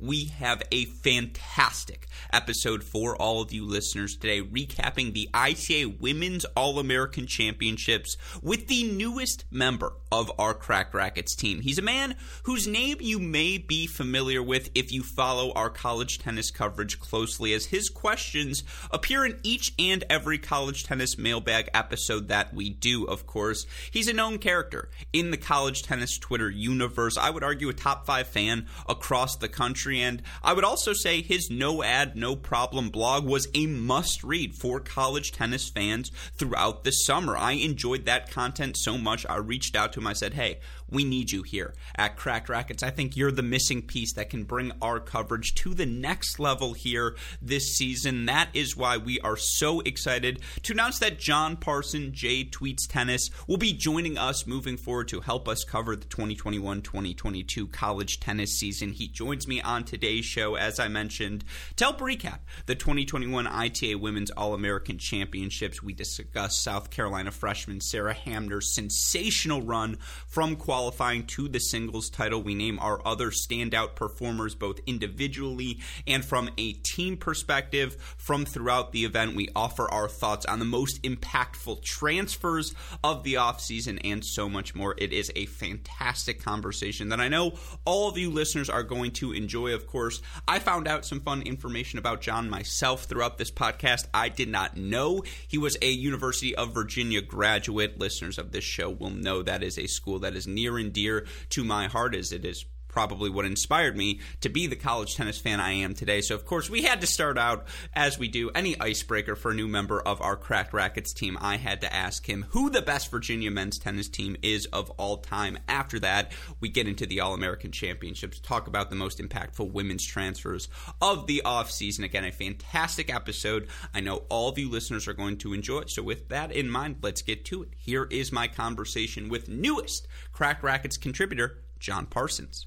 We have a fantastic episode for all of you listeners today, recapping the ITA Women's All American Championships with the newest member of our Cracked Racquets team. He's a man whose name you may be familiar with if you follow our college tennis coverage closely, as his questions appear in each and every college tennis mailbag episode that we do, of course. He's a known character in the college tennis Twitter universe. I would argue a top five fan across the country. And I would also say his no ad, no problem blog was a must read for college tennis fans throughout the summer. I enjoyed that content so much. I reached out to him. I said, hey, we need you here at Cracked Racquets. I think you're the missing piece that can bring our coverage to the next level here this season. That is why we are so excited to announce that John Parson, J Tweets Tennis, will be joining us moving forward to help us cover the 2021 2022 college tennis season. He joins me on today's show, as I mentioned, to help recap the 2021 ITA Women's All American Championships. We discuss South Carolina freshman Sarah Hamner's sensational run from quality qualifying to the singles title. We name our other standout performers both individually and from a team perspective. From throughout the event, we offer our thoughts on the most impactful transfers of the offseason and so much more. It is a fantastic conversation that I know all of you listeners are going to enjoy. Of course, I found out some fun information about John myself throughout this podcast. I did not know he was a University of Virginia graduate. Listeners of this show will know that is a school that is near near and dear to my heart as it is probably what inspired me to be the college tennis fan I am today. So, of course, we had to start out as we do any icebreaker for a new member of our Cracked Racquets team. I had to ask him who the best Virginia men's tennis team is of all time. After that, we get into the All American Championships, talk about the most impactful women's transfers of the offseason. Again, a fantastic episode. I know all of you listeners are going to enjoy it. So, with that in mind, let's get to it. Here is my conversation with newest Cracked Racquets contributor, John Parsons.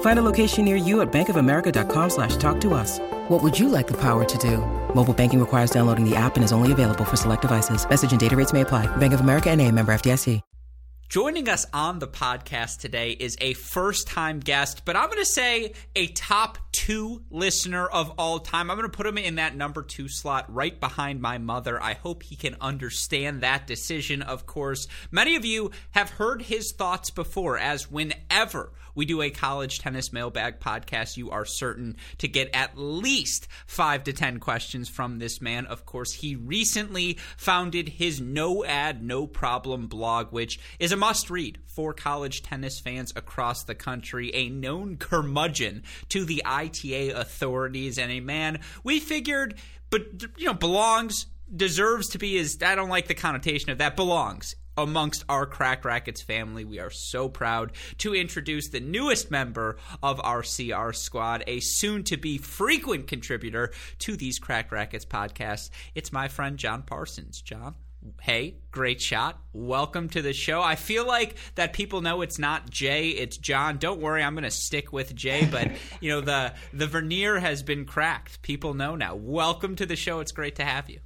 Find a location near you at bankofamerica.com slash talk to us. What would you like the power to do? Mobile banking requires downloading the app and is only available for select devices. Message and data rates may apply. Bank of America and a member FDIC. Joining us on the podcast today is a first time guest, but I'm going to say a top two listener of all time. I'm going to put him in that number two slot right behind my mother. I hope he can understand that decision, of course. Many of you have heard his thoughts before, as whenever we do a college tennis mailbag podcast, you are certain to get at least five to 10 questions from this man. Of course, he recently founded his No Ad, No Problem blog, which is a must read for college tennis fans across the country, a known curmudgeon to the ITA authorities, and a man we figured, but, you know, belongs deserves to be is I don't like the connotation of that belongs amongst our Cracked Racquets family. We are so proud to introduce the newest member of our CR squad, a soon to be frequent contributor to these Cracked Racquets podcasts. It's my friend John Parsons. John, hey, great shot. Welcome to the show. I feel like that people know it's not Jay, it's John. Don't worry, I'm going to stick with Jay, but you know the the veneer has been cracked. People know now. Welcome to the show. It's great to have you.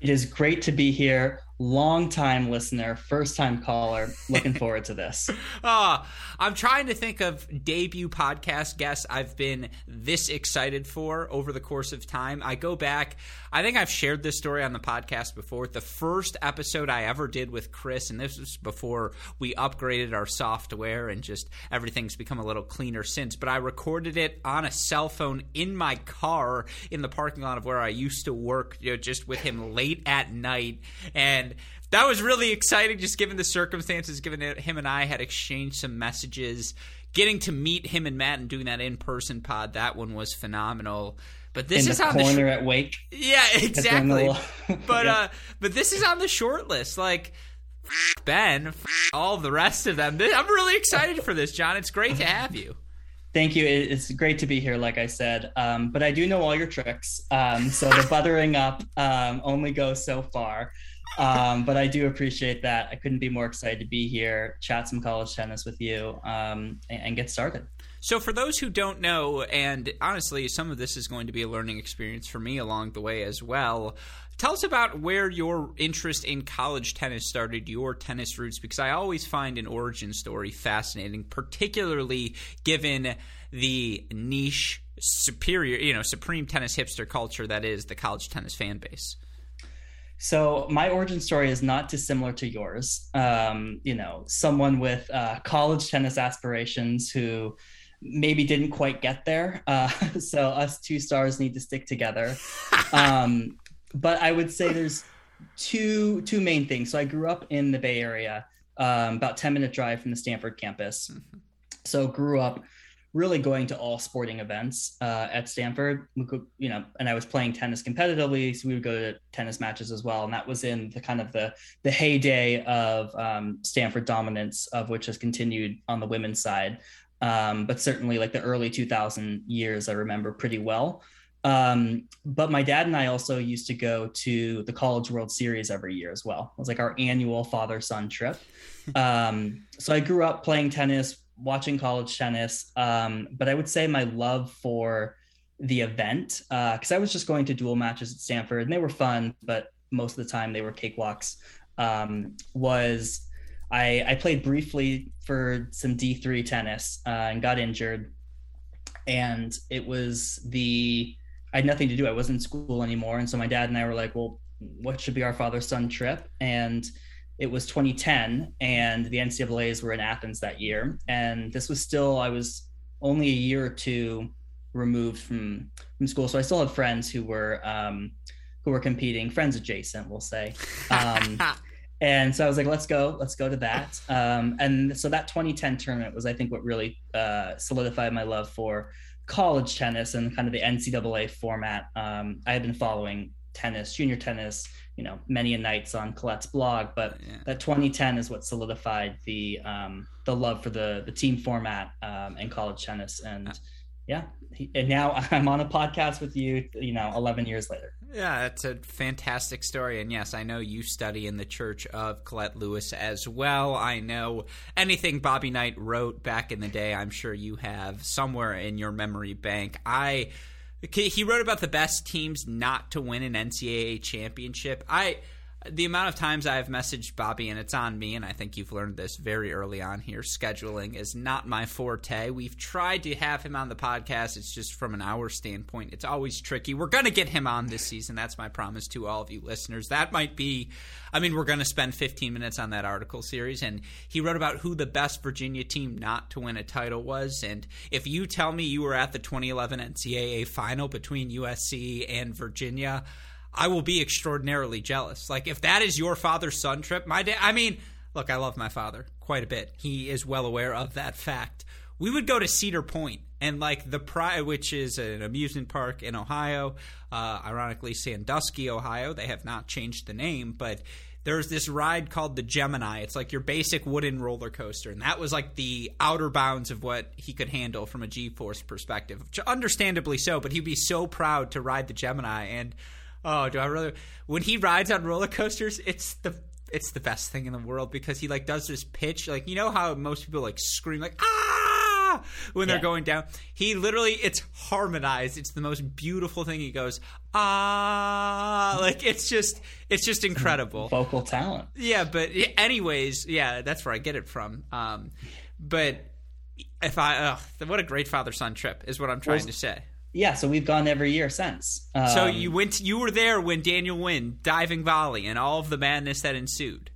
It is great to be here. Long time listener, first time caller. Looking forward to this. uh, I'm trying to think of debut podcast guests I've been this excited for over the course of time. I go back, I think I've shared this story on the podcast before. The first episode I ever did with Chris, and this was before we upgraded our software and just everything's become a little cleaner since, but I recorded it on a cell phone in my car in the parking lot of where I used to work, you know, just with him late at night. And that was really exciting, just given the circumstances, given that him and I had exchanged some messages. Getting to meet him and Matt and doing that in person pod, that one was phenomenal. But this in is the on corner the sh- at Wake. yeah, exactly. but Yeah. uh, but this is on the short list. Like Ben, all the rest of them. I'm really excited for this, John. It's great to have you. Thank you. It's great to be here, like I said. Um, but I do know all your tricks. Um, so the buttering up um, only goes so far. Um, but I do appreciate that. I couldn't be more excited to be here, chat some college tennis with you, um, and, and get started. So, for those who don't know, and honestly, some of this is going to be a learning experience for me along the way as well. Tell us about where your interest in college tennis started, your tennis roots, because I always find an origin story fascinating, particularly given the niche, superior, you know, supreme tennis hipster culture that is the college tennis fan base. So my origin story is not dissimilar to yours. Um, you know, someone with uh, college tennis aspirations who maybe didn't quite get there. Uh, so us two stars need to stick together. Um, but I would say there's two two main things. So I grew up in the Bay Area, um, about ten minute drive from the Stanford campus. So grew up really going to all sporting events uh, at Stanford. We could, you know, and I was playing tennis competitively, so we would go to tennis matches as well. And that was in the kind of the the heyday of um, Stanford dominance, of which has continued on the women's side. Um, but certainly, like the early 2000 years, I remember pretty well. Um, but my dad and I also used to go to the College World Series every year as well. It was like our annual father son trip. Um, so I grew up playing tennis, watching college tennis. Um, but I would say my love for the event, because I was just going to dual matches at Stanford and they were fun, but most of the time they were cakewalks, um, was I, I played briefly for some D3 tennis uh, and got injured. And it was the, I had nothing to do. I wasn't in school anymore. And so my dad and I were like, well, what should be our father son trip? And it was 2010 and the NCAAs were in Athens that year. And this was still, I was only a year or two removed from, from school. So I still have friends who were, um, who were competing, friends adjacent, we'll say. Um, and so I was like, let's go, let's go to that. Um, and so that 2010 tournament was, I think, what really uh, solidified my love for college tennis and kind of the NCAA format. Um, I had been following tennis, junior tennis, you know, many a nights on Colette's blog, but Yeah. that 2010 is what solidified the um, the love for the the team format um, and college tennis. And yeah, he- and now I'm on a podcast with you, you know, 11 years later. Yeah, that's a fantastic story. And yes, I know you study in the church of Colette Lewis as well. I know anything Bobby Knight wrote back in the day, I'm sure you have somewhere in your memory bank. I he wrote about the best teams not to win an NCAA championship. I the amount of times I've messaged Bobby, and it's on me, and I think you've learned this very early on here. Scheduling is not my forte. We've tried to have him on the podcast. It's just from an hour standpoint, it's always tricky. We're going to get him on this season. That's my promise to all of you listeners. That might be, I mean, we're going to spend 15 minutes on that article series, and he wrote about who the best Virginia team not to win a title was. And if you tell me you were at the 2011 NCAA final between USC and Virginia, I will be extraordinarily jealous. Like if that is your father's son trip, my dad. I mean, look, I love my father quite a bit. He is well aware of that fact. We would go to Cedar Point and like the Pride, which is an amusement park in Ohio. Uh, ironically, Sandusky, Ohio. They have not changed the name, but there's this ride called the Gemini. It's like your basic wooden roller coaster, and that was like the outer bounds of what he could handle from a G-force perspective. Understandably so, but he'd be so proud to ride the Gemini. And oh, do I really? When he rides on roller coasters, it's the it's the best thing in the world because he like does this pitch, like you know how most people like scream like ah when they're Yeah. going down. He literally it's harmonized. It's the most beautiful thing. He goes ah like it's just it's just incredible. Vocal talent. Yeah, but anyways, yeah, that's where I get it from. Um, but if I, ugh, what a great father son trip is what I'm trying to say. Yeah, so we've gone every year since. Um, So you went, you were there when Daniel Nguyen diving volley and all of the madness that ensued.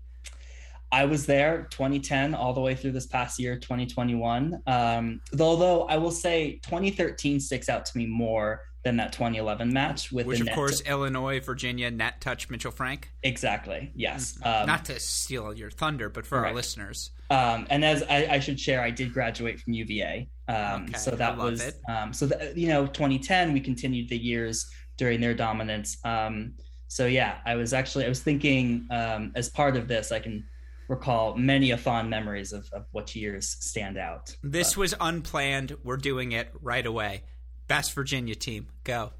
I was there 2010 all the way through this past year, 2021. Um, though, though I will say 2013 sticks out to me more than that 2011 match with Which, the of net course, Illinois, Virginia, net touch Mitchell Frank. exactly yes. Um, Not to steal your thunder, but for our listeners. um, and as I, I should share, I did graduate from UVA. Um, Okay, so I that love was it. um, so that you know 2010 we continued the years during their dominance. Um, so yeah, I was actually I was thinking um, as part of this I can recall many a fond memories of, of what years stand out. This was unplanned. We're doing it right away. Best Virginia team, go.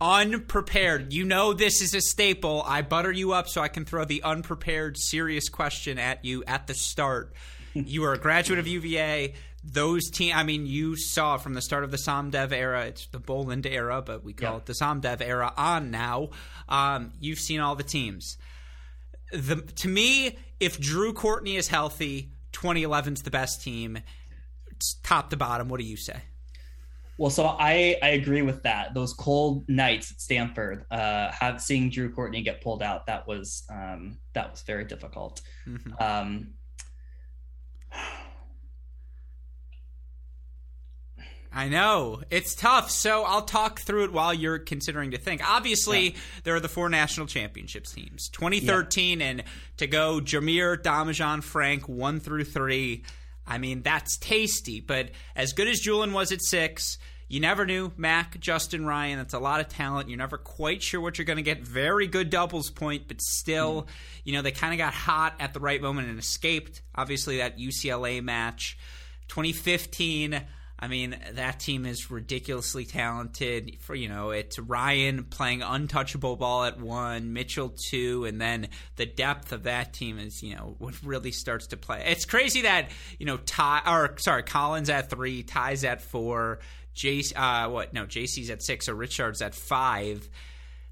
Unprepared. You know this is a staple. I butter you up so I can throw the unprepared, serious question at you at the start. you are a graduate of UVA. Those team. I mean, you saw from the start of the Somdev era. It's the Boland era, but we call Yeah. it the Somdev era. On now, um, you've seen all the teams. The to me, if Drew Courtney is healthy, 2011's the best team. It's top to bottom. What do you say? Well, so I I agree with that. Those cold nights at Stanford, uh, have seeing Drew Courtney get pulled out, that was um, that was very difficult. Mhm. Um, I know it's tough, so I'll talk through it while you're considering to think. Obviously, there are the four national championships teams, 2013, and to go Jarmere, Domijan, Frank, one through three. I mean, that's tasty. But as good as Julian was at six, you never knew Mac, Justin Ryan. That's a lot of talent. You're never quite sure what you're going to get. Very good doubles point, but still, hmm. you know, they kind of got hot at the right moment and escaped. Obviously, that UCLA match. 2015. I mean, that team is ridiculously talented. For you know, it's Ryan playing untouchable ball at one, Mitchell two, and then the depth of that team is you know what really starts to play. It's crazy that you know Ty or sorry Collins at three, ties at four, Jace uh what no JC's at six or Ritschard's at five.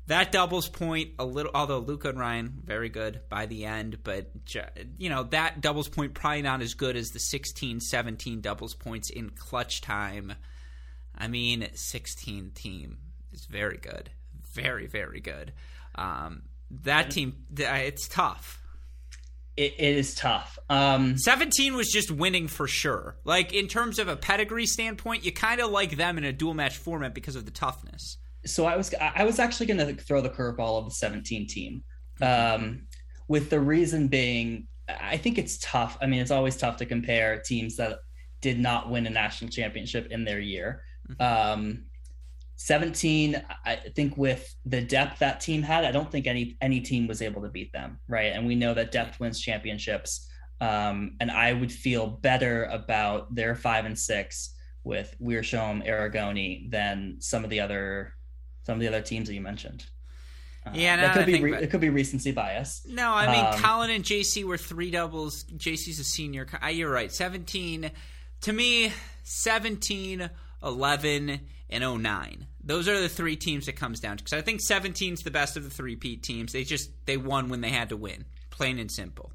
That doubles point a little, although Luca and Ryan very good by the end, but you know that doubles point probably not as good as the 16, 17 doubles points in clutch time. I mean, 16 team is very good, very very good. Um, that team, it's tough. it, it is tough. Um, 17 was just winning for sure. Like in terms of a pedigree standpoint, you kind of like them in a dual match format because of the toughness. So I was I was actually going to throw the curveball of the 17 team, um, with the reason being I think it's tough. I mean, it's always tough to compare teams that did not win a national championship in their year. Um, 17, I think with the depth that team had, I don't think any any team was able to beat them, right? And we know that depth wins championships. Um, and I would feel better about their five and six with Wiersholm, Aragone than some of the other some of the other teams that you mentioned. Uh, Yeah, now that could be re- it. could be recency bias. No, I mean Um, Colin and JC were three doubles. JC's a senior. Uh, You're right. 17 to me 17, 11 and 09. Those are the three teams it comes down to cuz I think 17's the best of the three Pete teams. They just they won when they had to win. Plain and simple.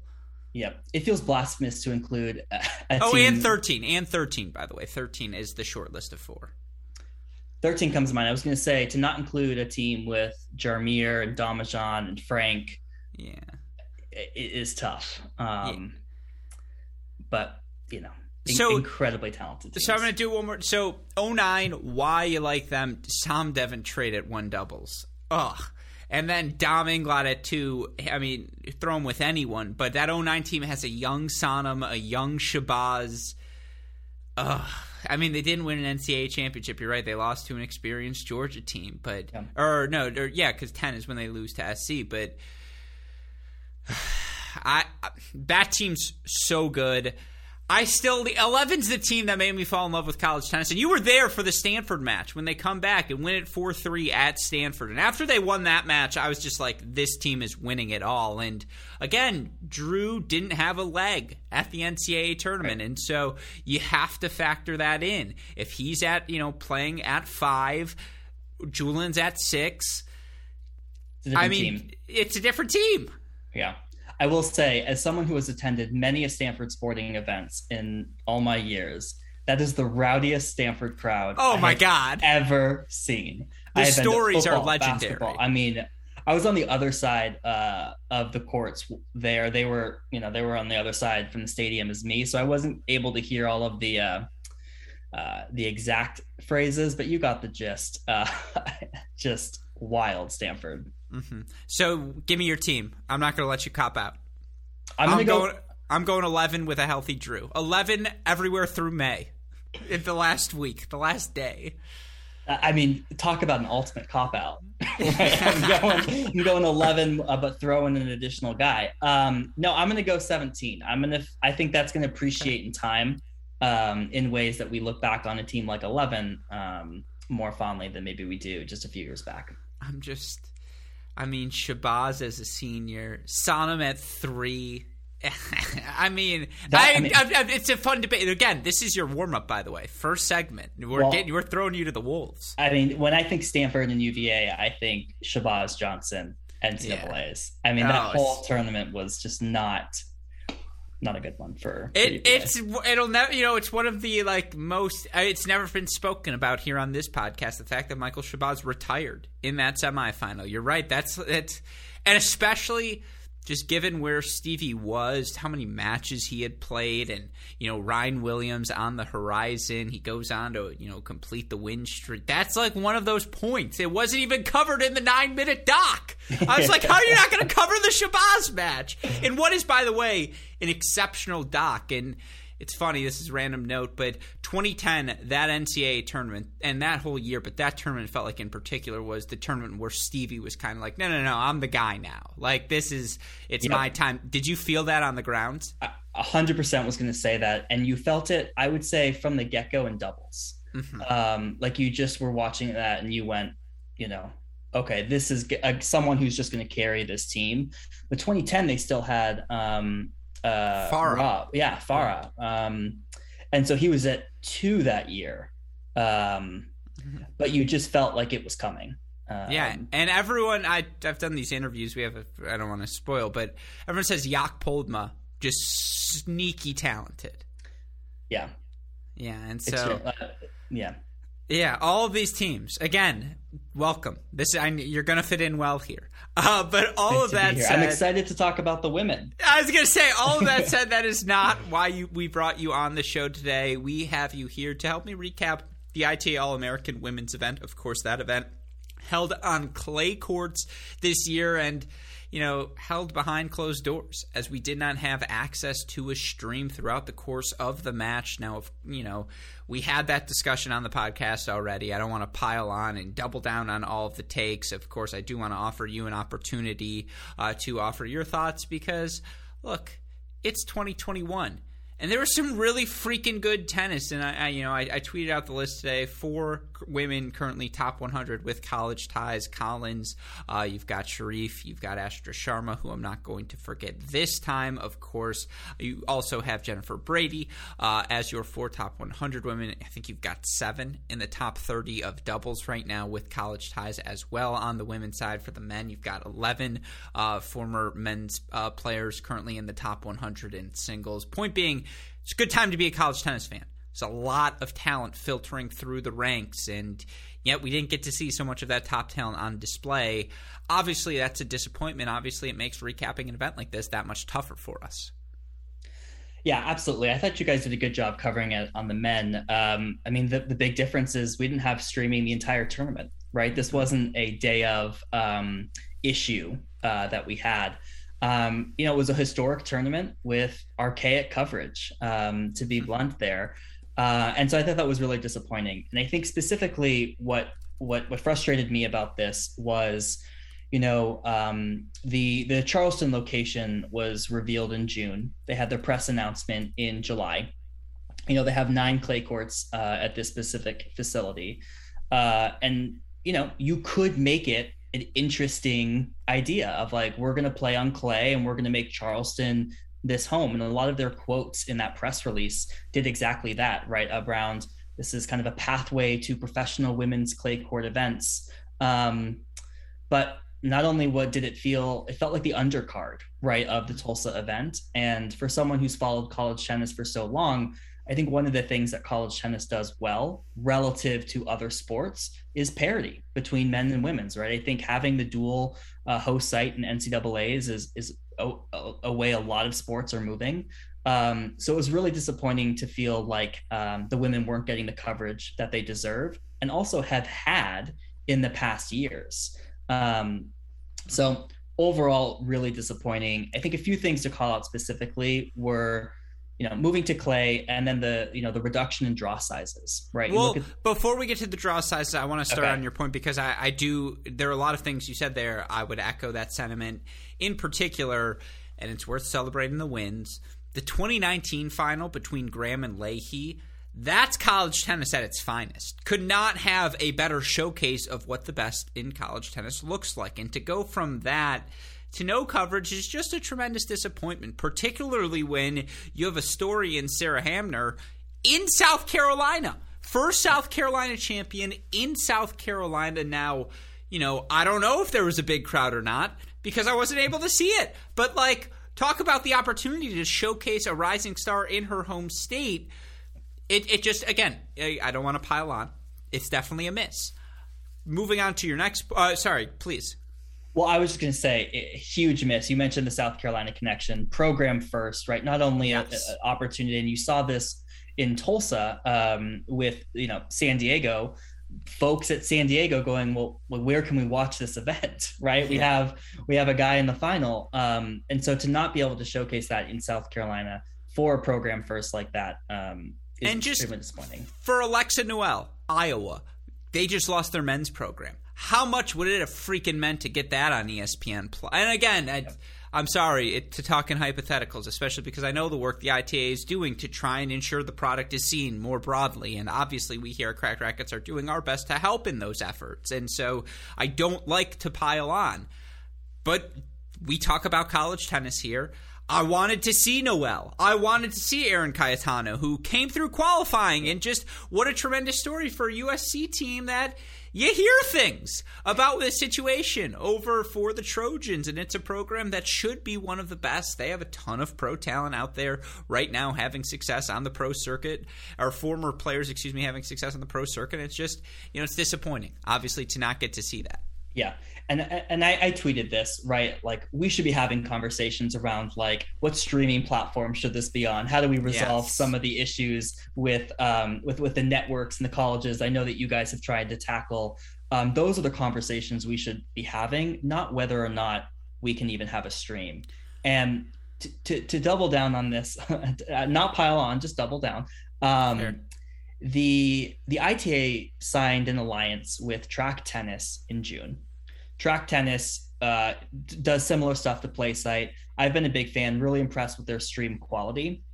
Yep, it feels blasphemous to include a, a Oh, team. and 13. And 13 by the way. 13 is the short list of 4. 13 comes to mind. I was going to say to not include a team with Jarmere and Domijan and Frank Yeah. i- i- is tough. Um, But, you know, in- So- incredibly talented. Teams. So I'm going to do one more. So 09, why you like them? Sam Devon trade at one doubles. Ugh. And then Dom Inglot at two. I mean, throw him with anyone, but that 09 team has a young Sanam, a young Shabazz. Ugh. I mean, they didn't win an NCAA championship. You're right. They lost to an experienced Georgia team, but Yeah. or no, or, yeah, because 10 is when they lose to SC. But I that team's so good. I still the 11's the team that made me fall in love with college tennis, and you were there for the Stanford match when they come back and win it four three at Stanford. And after they won that match, I was just like, this team is winning it all. And again, Drew didn't have a leg at the NCAA tournament, right. and so you have to factor that in. If he's at you know playing at five, Julian's at six. I mean, team. it's a different team. Yeah. I will say, as someone who has attended many of Stanford sporting events in all my years, that is the rowdiest Stanford crowd. Oh I my god! Ever seen? The stories football, are legendary. Basketball. I mean, I was on the other side uh, of the courts there. They were, you know, they were on the other side from the stadium as me, so I wasn't able to hear all of the uh, uh, the exact phrases, but you got the gist. Uh, just wild, Stanford. Mm-hmm. So give me your team. I'm not going to let you cop out. I'm, I'm go- going. I'm going 11 with a healthy Drew. 11 everywhere through May. In the last week, the last day. I mean, talk about an ultimate cop out. I'm, going, I'm going 11, uh, but throw in an additional guy. Um, no, I'm going to go 17. I'm going to. I think that's going to appreciate in time, um, in ways that we look back on a team like 11 um, more fondly than maybe we do just a few years back. I'm just I mean, Shabazz as a senior, Sanam at three. I mean, that, I, I mean I, it's a fun debate. Again, this is your warm up, by the way. First segment, we're well, getting, we're throwing you to the wolves. I mean, when I think Stanford and UVA, I think Shabazz Johnson NCAA's. Yeah. I mean, that oh, whole tournament was just not not a good one for, it. It's it'll never you know it's one of the like most it's never been spoken about here on this podcast. The fact that Michael Shabazz retired in that semifinal. You're right. That's it, and especially just given where Stevie was, how many matches he had played, and you know Rhyne Williams on the horizon, he goes on to you know complete the win streak. That's like one of those points. It wasn't even covered in the nine minute doc. I was like, how are you not going to cover the Shabazz match? And what is, by the way, an exceptional doc and it's funny, this is random note, but 2010, that NCAA tournament and that whole year, but that tournament felt like in particular was the tournament where Stevie was kind of like, no, no, no, I'm the guy now. Like, this is, it's my time. Did you feel that on the grounds? A hundred percent was going to say that. And you felt it, I would say, from the get go in doubles. Mm-hmm. Um, like you just were watching that and you went, you know, okay, this is uh, someone who's just going to carry this team. But 2010, they still had um, uh, Farah. Rob. Yeah, Farah. Um, and so he was at two that year. Um, but you just felt like it was coming. Um, yeah, and everyone I I've done these interviews. We have I don't want to spoil, but everyone says Jaak Poldma just sneaky talented. Yeah, yeah, and so uh, yeah, yeah, all of these teams again. Welcome. This I, you're going to fit in well here. Uh, but all of that said, I'm excited to talk about the women. I was going to say all of that said. That is not why you, we brought you on the show today. We have you here to help me recap the ITA All American Women's event. Of course, that event held on clay courts this year, and you know, held behind closed doors as we did not have access to a stream throughout the course of the match. Now, if, you know, we had that discussion on the podcast already. I don't want to pile on and double down on all of the takes. Of course, I do want to offer you an opportunity uh, to offer your thoughts because, look, it's 2021 and there was some really freaking good tennis. And I, I you know, I, I, tweeted out the list today: four women currently top 100 with college ties. Collins, uh, you've got Sherif, you've got Astra Sharma, who I'm not going to forget this time. Of course, you also have Jennifer Brady uh, as your four top 100 women. I think you've got seven in the top 30 of doubles right now with college ties as well. On the women's side, for the men, you've got 11 uh, former men's uh, players currently in the top 100 in singles. Point being it's a good time to be a college tennis fan. There's a lot of talent filtering through the ranks, and yet we didn't get to see so much of that top talent on display. Obviously, that's a disappointment. Obviously, it makes recapping an event like this that much tougher for us. Yeah, absolutely. I thought you guys did a good job covering it on the men. Um, I mean, the, the big difference is we didn't have streaming the entire tournament, right? This wasn't a day of um, issue uh, that we had um, you know, it was a historic tournament with archaic coverage, um, to be hmm. blunt there. Uh, and so I thought that was really disappointing. And I think specifically what what what frustrated me about this was, you know, um, the the Charleston location was revealed in June. They had their press announcement in July, you know they have nine clay courts uh, at this specific facility, uh, and you know you could make it an interesting idea of like we're going to play on clay and we're going to make Charleston this home. And a lot of their quotes in that press release did exactly that right around this is kind of a pathway to professional women's clay court events. Um, but not only what did it feel it felt like the undercard right of the tulsa event. And for someone who's followed college tennis for so long I think one of the things that college tennis does well relative to other sports is parity between men and women's, right? I think having the dual uh, host site and NCAA's is is a, a, way a lot of sports are moving. Um, so it was really disappointing to feel like um, the women weren't getting the coverage that they deserve and also have had in the past years. Um, so overall, really disappointing. I think a few things to call out specifically were you know, moving to clay and then the, you know, the reduction in draw sizes, right? Well, at- before we get to the draw sizes, I want to start okay. on your point because I, I do, there are a lot of things you said there. I would echo that sentiment in particular, and it's worth celebrating the wins. The 2019 final between Graham and Lahey, that's college tennis at its finest. Could not have a better showcase of what the best in college tennis looks like. And to go from that to no coverage is just a tremendous disappointment, particularly when you have a story in Sarah Hamner in South Carolina. First South Carolina champion in South Carolina now. You know, I don't know if there was a big crowd or not because I wasn't able to see it. But like, talk about the opportunity to showcase a rising star in her home state. It, it just again, I don't want to pile on. It's definitely a miss. Moving on to your next. Uh, sorry, please. Well, I was just going to say, a huge miss. You mentioned the South Carolina connection, program first, right? Not only an opportunity, and you saw this in Tulsa um, with you know San Diego, folks at San Diego going, well, well where can we watch this event? Right? We have we have a guy in the final, um, and so to not be able to showcase that in South Carolina for a program first like that um, is and just disappointing. For Alexa Noel, Iowa, they just lost their men's program how much would it have freaking meant to get that on ESPN Plus? And again, I, am sorry it, to talk in hypotheticals, especially because I know the work the ITA is doing to try and ensure the product is seen more broadly. And obviously, we here at Cracked Racquets are doing our best to help in those efforts. And so I don't like to pile on. But we talk about college tennis here. I wanted to see Noel. I wanted to see Eryn Cayetano, who came through qualifying, and just what a tremendous story for a USC team that you hear things about the situation over for the Trojans, and it's a program that should be one of the best. They have a ton of pro talent out there right now having success on the pro circuit, or former players, excuse me, having success on the pro circuit. It's just, you know, it's disappointing, obviously, to not get to see that. Yeah. And and I, I, tweeted this, right? Like we should be having conversations around like what streaming platform should this be on? How do we resolve yes. some of the issues with um with with the networks and the colleges? I know that you guys have tried to tackle. Um, those are the conversations we should be having, not whether or not we can even have a stream. And to, to, to double down on this, not pile on, just double down. Um, the the ITA signed an alliance with Track Tennis in June track tennis uh, does similar stuff to PlaySight. I've been a big fan, really impressed with their stream quality.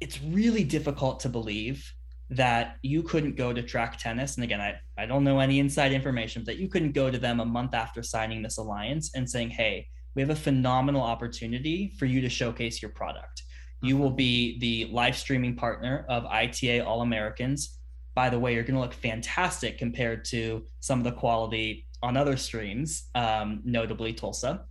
It's really difficult to believe that you couldn't go to track tennis. And again, I, I don't know any inside information, but you couldn't go to them a month after signing this alliance and saying, hey, we have a phenomenal opportunity for you to showcase your product. You will be the live streaming partner of ITA All Americans. By the way, you're going to look fantastic compared to some of the quality on other streams, um, notably Tulsa.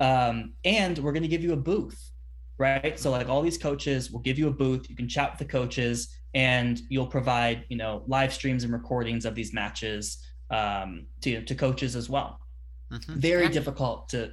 Um, and we're going to give you a booth, right? So like all these coaches will give you a booth. You can chat with the coaches, and you'll provide you know live streams and recordings of these matches um, to to coaches as well. Mm-hmm. Very yeah. difficult to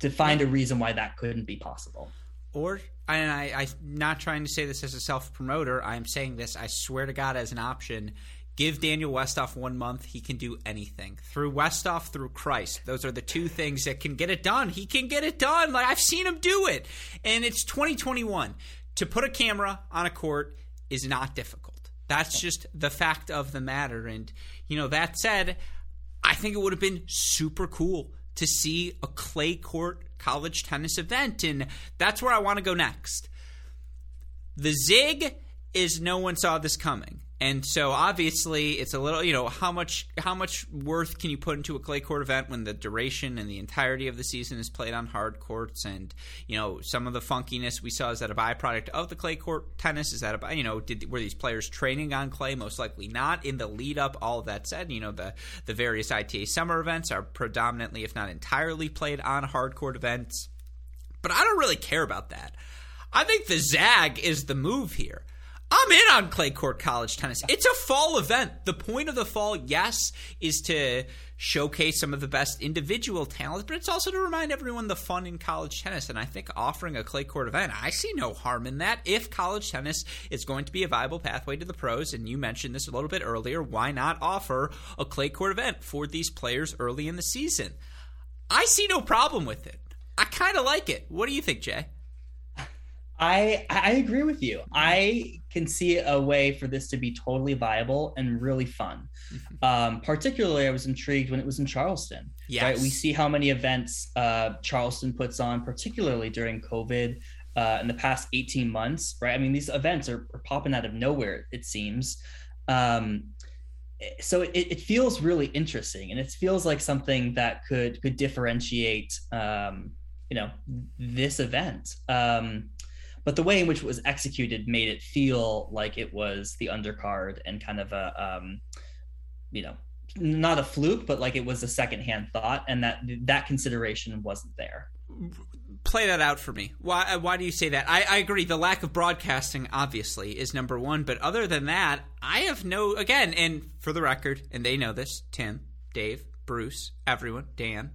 to find a reason why that couldn't be possible. Or and I, I'm not trying to say this as a self promoter. I'm saying this, I swear to God, as an option. Give Daniel Westoff one month. He can do anything. Through Westoff, through Christ. Those are the two things that can get it done. He can get it done. Like I've seen him do it. And it's 2021. To put a camera on a court is not difficult. That's just the fact of the matter. And, you know, that said, I think it would have been super cool to see a clay court college tennis event. And that's where I want to go next. The Zig is no one saw this coming. And so obviously it's a little, you know, how much how much worth can you put into a clay court event when the duration and the entirety of the season is played on hard courts and, you know, some of the funkiness we saw is that a byproduct of the clay court tennis is that a, you know, did were these players training on clay most likely not in the lead up all of that said, you know, the the various ITA summer events are predominantly if not entirely played on hard court events. But I don't really care about that. I think the zag is the move here. I'm in on clay court college tennis. It's a fall event. The point of the fall, yes, is to showcase some of the best individual talents, but it's also to remind everyone the fun in college tennis. And I think offering a clay court event, I see no harm in that. If college tennis is going to be a viable pathway to the pros, and you mentioned this a little bit earlier, why not offer a clay court event for these players early in the season? I see no problem with it. I kind of like it. What do you think, Jay? I I agree with you. I can see a way for this to be totally viable and really fun. Mm-hmm. Um, particularly, I was intrigued when it was in Charleston. Yes. Right, we see how many events uh, Charleston puts on, particularly during COVID. Uh, in the past 18 months, right? I mean, these events are, are popping out of nowhere, it seems. Um, so it, it feels really interesting and it feels like something that could could differentiate um, you know this event um, but the way in which it was executed made it feel like it was the undercard and kind of a um, you know not a fluke but like it was a secondhand thought and that that consideration wasn't there. Play that out for me. Why uh, why do you say that? I, I agree. The lack of broadcasting obviously is number one but other than that i have no again and for the record and they know this tim dave bruce everyone dan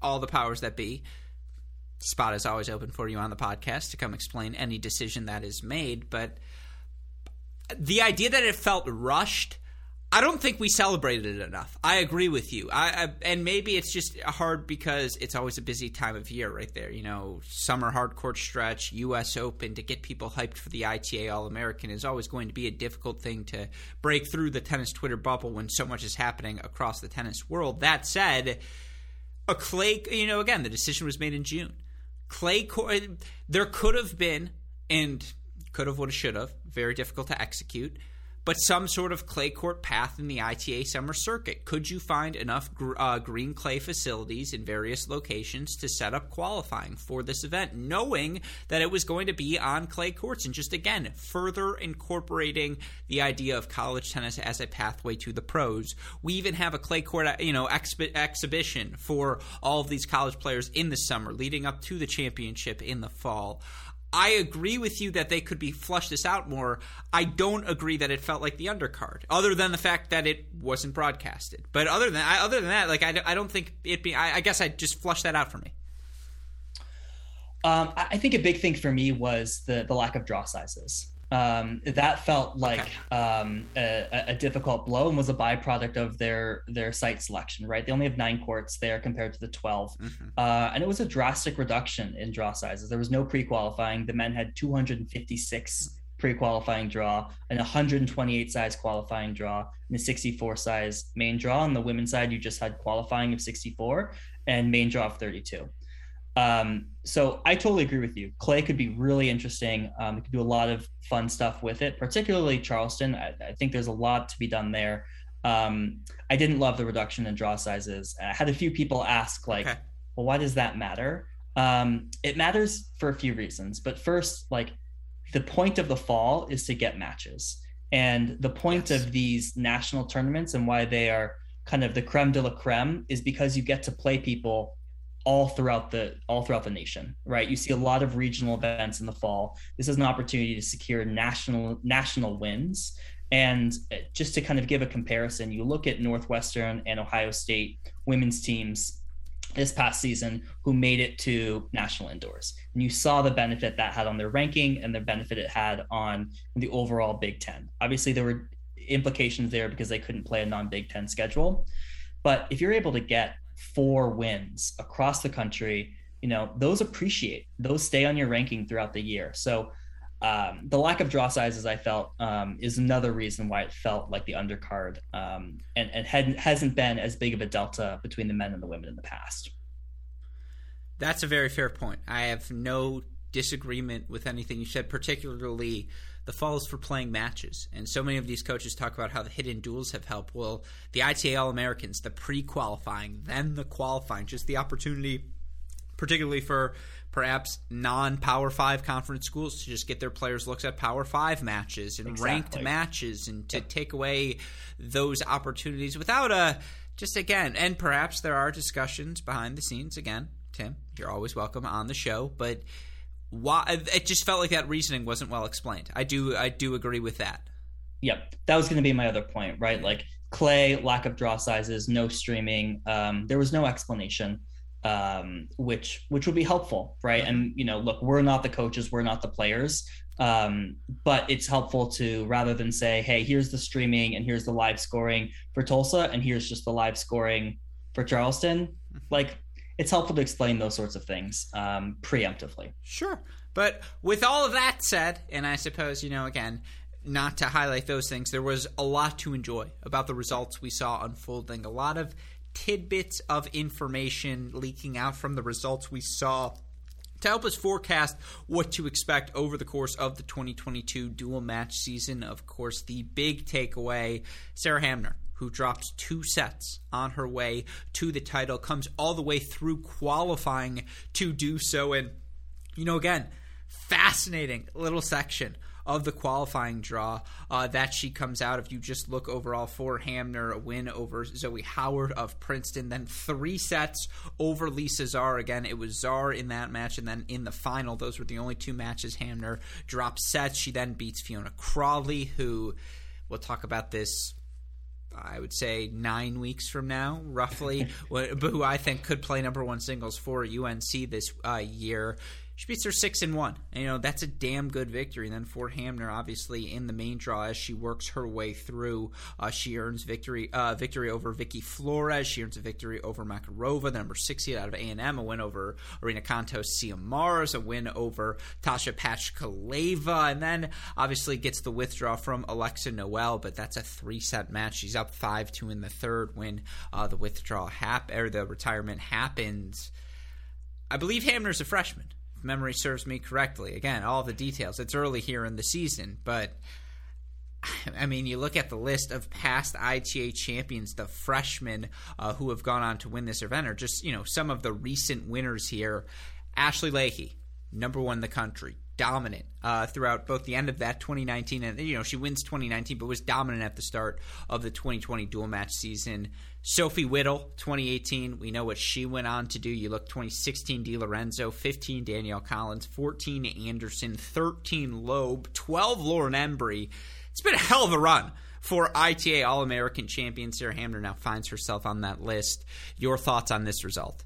all the powers that be spot is always open for you on the podcast to come explain any decision that is made. But the idea that it felt rushed, I don't think we celebrated it enough. I agree with you. I, I, and maybe it's just hard because it's always a busy time of year, right there. You know, summer hard court stretch, U.S. Open to get people hyped for the ITA All American is always going to be a difficult thing to break through the tennis Twitter bubble when so much is happening across the tennis world. That said, a clay, you know, again, the decision was made in June clay court. There could have been, and could have, would have, should have. Very difficult to execute but some sort of clay court path in the ITA summer circuit. Could you find enough gr- uh, green clay facilities in various locations to set up qualifying for this event, knowing that it was going to be on clay courts? And just again, further incorporating the idea of college tennis as a pathway to the pros. We even have a clay court, uh, you know, exhibition for all of these college players in the summer, leading up to the championship in the fall. I agree with you that they could be flushed this out more. I don't agree that it felt like the undercard, other than the fact that it wasn't broadcasted. But other than other than that, like I, I don't think it be. I, I guess I just flushed that out for me. Um, I think a big thing for me was the the lack of draw sizes um, that felt like um, a, a, difficult blow and was a byproduct of their their site selection. Right, they only have nine courts there compared to the 12 mm-hmm. uh, and it was a drastic reduction in draw sizes. There was no pre-qualifying. The men had 256 pre-qualifying draw, an 128 size qualifying draw, and a 64 size main draw. On the women's side, you just had qualifying of 64 and main draw of 32. Um, so I totally agree with you. Clay could be really interesting. Um, we could do a lot of fun stuff with it, particularly Charleston. I, I think there's a lot to be done there. Um, I didn't love the reduction in draw sizes. I had a few people ask, like, okay. well, why does that matter? Um, it matters for a few reasons. But first, like, the point of the fall is to get matches. And the point yes. of these national tournaments and why they are kind of the creme de la creme is because you get to play people all throughout the all throughout the nation right? You see a lot of regional events in the fall. This is an opportunity to secure national national wins. And uh, just to kind of give a comparison you look at northwestern and ohio state women's teams this past season who made it to national indoors. And you saw the benefit that had on their ranking and the benefit it had on the overall big 10 obviously there were implications there because they couldn't play a non-big 10 schedule. But if you're able to get four wins across the country, you know, those appreciate, those stay on your ranking throughout the year. So um, the lack of draw sizes, I felt, um, is another reason why it felt like the undercard um, and, and had, hasn't been as big of a delta between the men and the women in the past. That's a very fair point. I have no disagreement with anything you said, particularly the falls for playing matches. And so many of these coaches talk about how the hidden duals have helped. Well, the ITA All Americans, the pre qualifying, then the qualifying, just the opportunity, particularly for perhaps non Power Five conference schools, to just get their players looks at Power Five matches and exactly. ranked matches and to take away those opportunities without a just again, and perhaps there are discussions behind the scenes. Again, Tim, you're always welcome on the show, but why it just felt like that reasoning wasn't well explained. I do I do agree with that. Yep, that was going to be my other point, right? Like clay, lack of draw sizes, no streaming. Um, there was no explanation, um, which which would be helpful, right? And you know, look, we're not the coaches, we're not the players, um, but it's helpful to rather than say, hey, here's the streaming and here's the live scoring for Tulsa, and here's just the live scoring for Charleston. Mm-hmm. Like it's helpful to explain those sorts of things um, preemptively. Sure. But with all of that said, and I suppose, you know, again, not to highlight those things, there was a lot to enjoy about the results we saw unfolding. A lot of tidbits of information leaking out from the results we saw to help us forecast what to expect over the course of the 2022 dual match season. Of course, the big takeaway Sarah Hamner who drops two sets on her way to the title, comes all the way through qualifying to do so. And, you know, again, fascinating little section of the qualifying draw uh, that she comes out. If you just look overall for Hamner, a win over Zoe Howard of Princeton, then three sets over Lisa Zaar. Again, it was Zaar in that match, and then in the final, those were the only two matches Hamner dropped sets. She then beats Fiona Crawley, who we'll talk about this I would say nine weeks from now, roughly, who I think could play number one singles for UNC this uh, year. She beats her six and one. And, you know that's a damn good victory. And then for Hamner, obviously in the main draw, as she works her way through, uh, she earns victory uh, victory over Vicky Flores. She earns a victory over Makarova, the number sixty out of A and M, a win over Irina Cantos Siemers, a win over Tasha Pachkaleva, and then obviously gets the withdrawal from Alexa Noel. But that's a three set match. She's up five two in the third when uh, the withdrawal hap- or the retirement happens. I believe Hamner's a freshman memory serves me correctly. Again, all the details. It's early here in the season, but I mean, you look at the list of past ITA champions, the freshmen uh, who have gone on to win this event, are just you know some of the recent winners here. Ashley Lahey, number one in the country dominant uh, throughout both the end of that 2019 and you know she wins 2019 but was dominant at the start of the 2020 dual match season. Sophie whittle 2018 we know what she went on to do. You look 2016 di lorenzo 15 danielle collins 14 anderson 13 loeb 12 lauren embree. It's been a hell of a run for ita all-american champion sarah hamner. Now finds herself on that list. Your thoughts on this result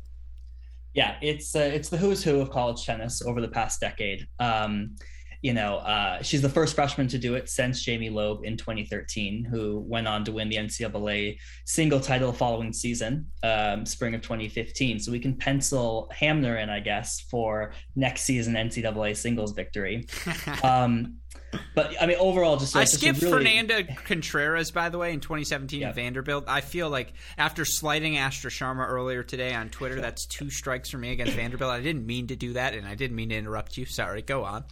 yeah, it's uh, it's the who's who of college tennis over the past decade. Um, you know, uh, she's the first freshman to do it since Jamie Loeb in 2013, who went on to win the NCAA single title following season, um, spring of 2015. So we can pencil Hamner in, I guess, for next season NCAA singles victory. um, but I mean, overall, just I skipped really... Fernanda Contreras, by the way, in 2017 yep. Vanderbilt. I feel like after slighting Astra Sharma earlier today on Twitter, that's two strikes for me against Vanderbilt. I didn't mean to do that, and I didn't mean to interrupt you. Sorry, go on.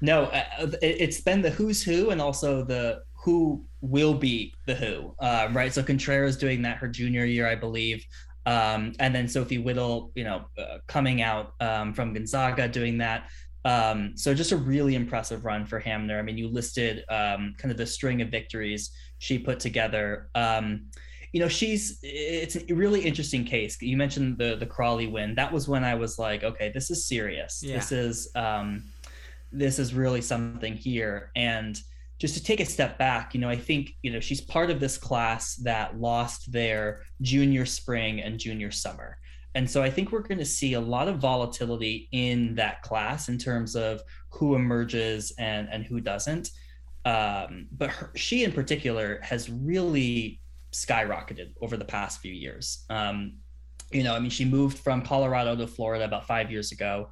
No, uh, it's been the who's who, and also the who will be the who, uh, right? So Contreras doing that her junior year, I believe. Um, and then Sophie Whittle, you know, uh, coming out um, from Gonzaga doing that. Um, so just a really impressive run for Hamner. I mean, you listed um, kind of the string of victories she put together. Um, you know, she's it's a really interesting case. You mentioned the the Crawley win. That was when I was like, okay, this is serious. Yeah. This is um, this is really something here. And just to take a step back, you know, I think you know she's part of this class that lost their junior spring and junior summer. And so I think we're going to see a lot of volatility in that class in terms of who emerges and, and who doesn't. Um, but her, she, in particular, has really skyrocketed over the past few years. Um, you know, I mean, she moved from Colorado to Florida about five years ago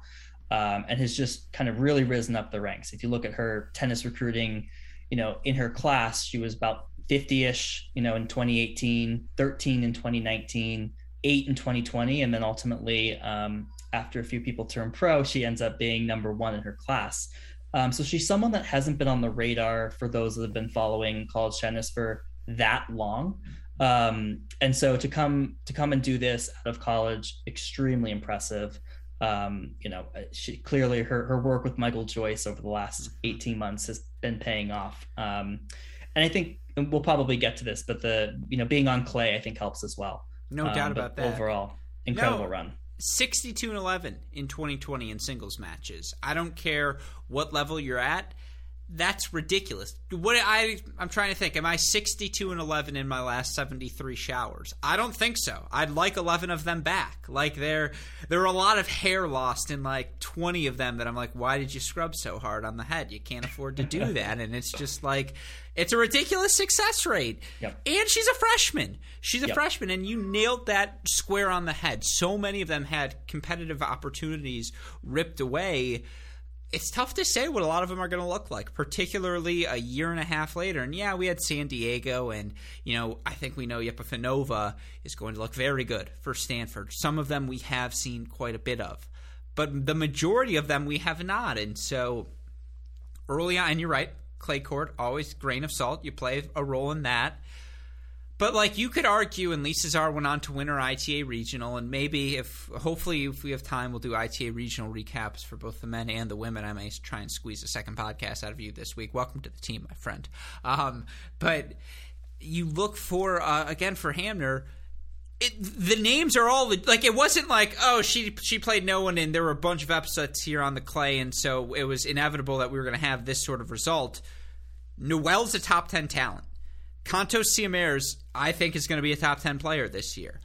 um, and has just kind of really risen up the ranks. If you look at her tennis recruiting, you know, in her class, she was about 50 ish, you know, in 2018, 13 in 2019 eight in 2020, and then ultimately, um, after a few people turn pro, she ends up being number one in her class. Um, so she's someone that hasn't been on the radar for those that have been following college tennis for that long. Um, and so to come to come and do this out of college, extremely impressive. Um, you know, uh, she clearly her her work with Michael Joyce over the last 18 months has been paying off. Um, and I think we'll probably get to this, but the you know being on clay I think helps as well. No doubt um, about that. Overall, incredible no, run. 62 and 11 in 2020 in singles matches. I don't care what level you're at. That's ridiculous. What I I'm trying to think. Am I 62 and 11 in my last 73 showers? I don't think so. I'd like 11 of them back. Like there there are a lot of hair lost in like 20 of them that I'm like, why did you scrub so hard on the head? You can't afford to do that. and it's just like it's a ridiculous success rate. Yep. And she's a freshman. She's a yep. freshman and you nailed that square on the head. So many of them had competitive opportunities ripped away it's tough to say what a lot of them are going to look like, particularly a year and a half later. And yeah, we had San Diego, and you know, I think we know Yepifanova is going to look very good for Stanford. Some of them we have seen quite a bit of, but the majority of them we have not. And so early on, and you're right, clay court always grain of salt. You play a role in that. But like you could argue, and Lisa Zaar went on to win her ITA regional, and maybe if hopefully if we have time, we'll do ITA regional recaps for both the men and the women. I may try and squeeze a second podcast out of you this week. Welcome to the team, my friend. Um, but you look for uh, again for Hamner. It, the names are all like it wasn't like oh she she played no one and there were a bunch of upsets here on the clay and so it was inevitable that we were going to have this sort of result. Noel's a top ten talent. Cantos Siemers, I think, is going to be a top 10 player this year.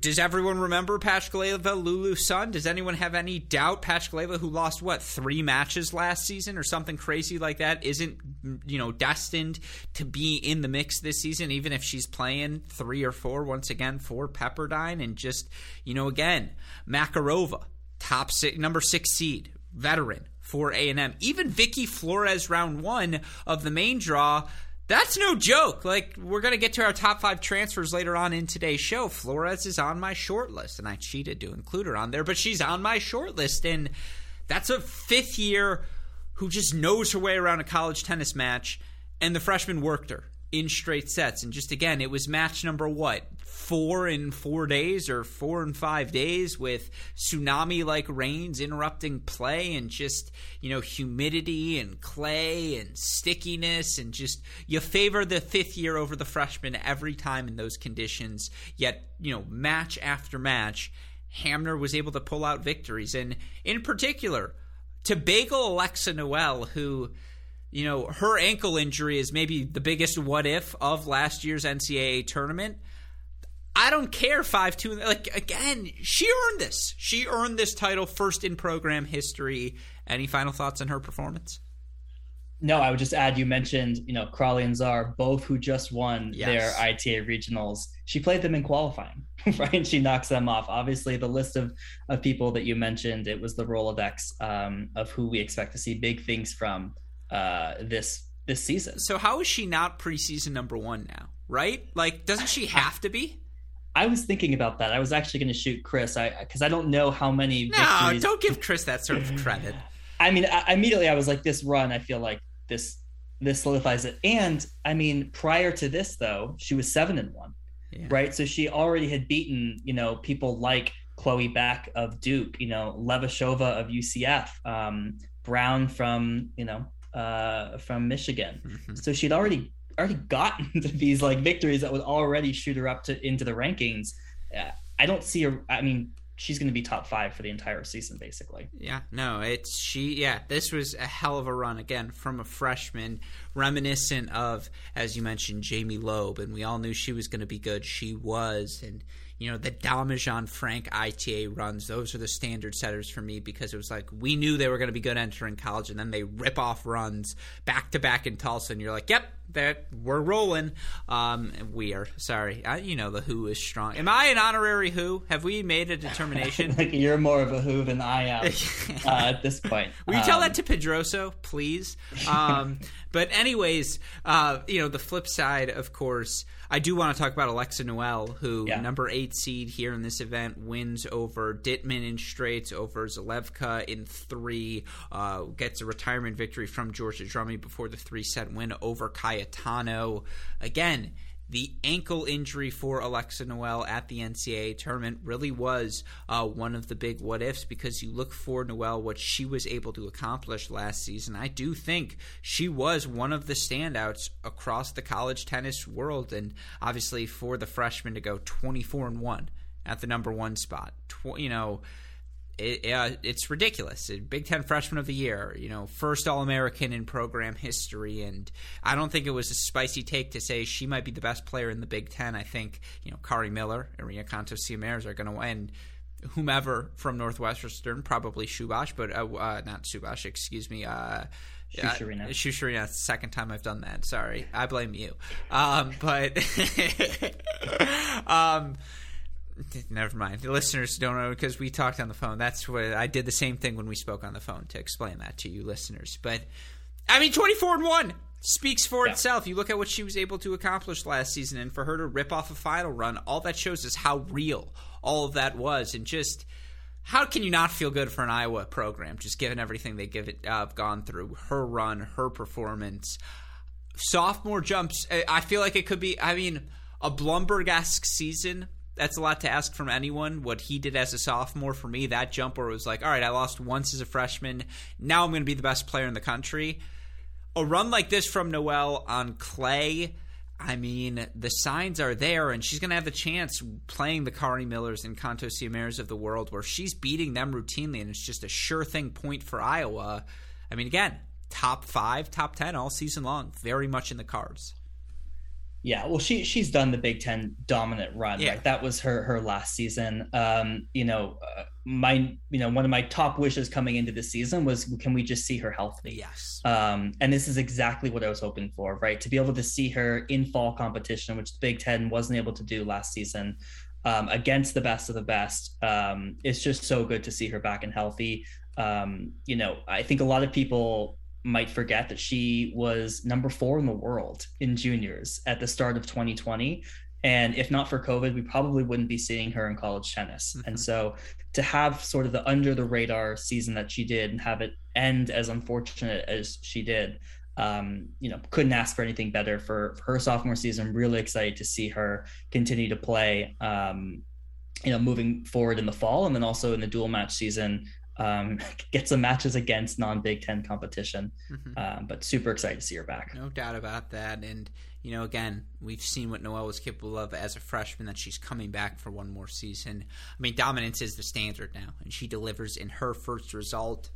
Does everyone remember Pachkaleva, Lulu Sun? Does anyone have any doubt Pachkaleva, who lost, what, three matches last season or something crazy like that, isn't, you know, destined to be in the mix this season, even if she's playing three or four once again for Pepperdine? And just, you know, again, Makarova, top six, number six seed, veteran for A&M. Even Vicky Flores, round one of the main draw – that's no joke. Like we're gonna get to our top five transfers later on in today's show. Flores is on my short list, and I cheated to include her on there, but she's on my short list, and that's a fifth year who just knows her way around a college tennis match, and the freshman worked her in straight sets. And just again, it was match number what? Four in four days or four in five days with tsunami like rains interrupting play and just, you know, humidity and clay and stickiness and just you favor the fifth year over the freshman every time in those conditions. Yet, you know, match after match, Hamner was able to pull out victories. And in particular, to bagel Alexa Noel, who you know, her ankle injury is maybe the biggest what if of last year's NCAA tournament. I don't care 5 2. Like, again, she earned this. She earned this title first in program history. Any final thoughts on her performance? No, I would just add you mentioned, you know, Crawley and Zaar, both who just won yes. their ITA regionals. She played them in qualifying, right? She knocks them off. Obviously, the list of, of people that you mentioned, it was the Rolodex um, of who we expect to see big things from uh, this this season. So how is she not preseason number one now? Right? Like, doesn't she have to be? I was thinking about that. I was actually going to shoot Chris, I because I don't know how many. No, victories... don't give Chris that sort of credit. I mean, I, immediately I was like, this run. I feel like this this solidifies it. And I mean, prior to this though, she was seven and one, yeah. right? So she already had beaten, you know, people like Chloe Beck of Duke, you know, Levashova of UCF, um, Brown from, you know, uh, from Michigan. Mm-hmm. So she'd already already gotten to these like victories that would already shoot her up to into the rankings. Uh, I don't see her. I mean, she's going to be top five for the entire season, basically. Yeah, no, it's she. Yeah, this was a hell of a run again from a freshman, reminiscent of, as you mentioned, Jamie Loeb, and we all knew she was going to be good. She was, and you know, the Domijan Frank ITA runs, those are the standard setters for me because it was like we knew they were going to be good entering college, and then they rip off runs back to back in Tulsa, and you're like, yep, that we're rolling. Um, we are sorry, I, you know the Who is strong. Am I an honorary Who? Have we made a determination? like you're more of a Who than I am uh, at this point. Will you um, tell that um, to Pedroso, please? Um, but anyways, uh, you know the flip side, of course. I do want to talk about Alexa Noel, who yeah. number eight seed here in this event, wins over Dittman in straights, over Zalewka in three, uh, gets a retirement victory from Georgia Drummy before the three set win over Cayetano. Again, the ankle injury for Alexa Noel at the NCAA tournament really was uh, one of the big what ifs because you look for Noel, what she was able to accomplish last season. I do think she was one of the standouts across the college tennis world, and obviously for the freshman to go 24 and 1 at the number one spot, tw- you know it, uh, it's ridiculous. Big Ten Freshman of the Year, you know, first All American in program history, and I don't think it was a spicy take to say she might be the best player in the Big Ten. I think you know Kari Miller, Iria Cantos-Siemers are going to win. Whomever from Northwestern, probably Shubash, but uh, uh, not Subhash, excuse me. Uh, Shusharina. Uh, Shusharina. Second time I've done that. Sorry, I blame you. Um, but um, Never mind. The listeners don't know because we talked on the phone. That's what I did the same thing when we spoke on the phone to explain that to you listeners. But I mean, twenty four and one speaks for yeah. itself. You look at what she was able to accomplish last season, and for her to rip off a final run, all that shows is how real all of that was, and just how can you not feel good for an Iowa program, just given everything they give it uh, gone through, her run, her performance, sophomore jumps. I feel like it could be. I mean, a Blumberg esque season that's a lot to ask from anyone. What he did as a sophomore for me, that jumper was like, all right, I lost once as a freshman. Now I'm going to be the best player in the country. A run like this from Noel on clay, I mean, the signs are there, and she's going to have the chance playing the Kari Millers and Cantos-Siemers of the world where she's beating them routinely, and it's just a sure thing point for Iowa. I mean, again, top five, top 10 all season long, very much in the cards. Yeah, well, she she's done the Big Ten dominant run. Yeah. Right, that was her her last season. Um, you know, uh, my you know one of my top wishes coming into the season was can we just see her healthy? Yes. Um, and this is exactly what I was hoping for. Right, to be able to see her in fall competition, which the Big Ten wasn't able to do last season. Um, against the best of the best. Um, it's just so good to see her back and healthy. Um, you know, I think a lot of people might forget that she was number four in the world in juniors at the start of 2020. And if not for COVID, we probably wouldn't be seeing her in college tennis. Mm-hmm. And so to have sort of the under the radar season that she did and have it end as unfortunate as she did, um, you know, couldn't ask for anything better for, for her sophomore season. Really excited to see her continue to play, um, you know, moving forward in the fall and then also in the dual match season um, get some matches against non Big Ten competition. Mm-hmm. Um, but super excited to see her back. No doubt about that. And, you know, again, we've seen what Noel was capable of as a freshman, that she's coming back for one more season. I mean, dominance is the standard now, and she delivers in her first result.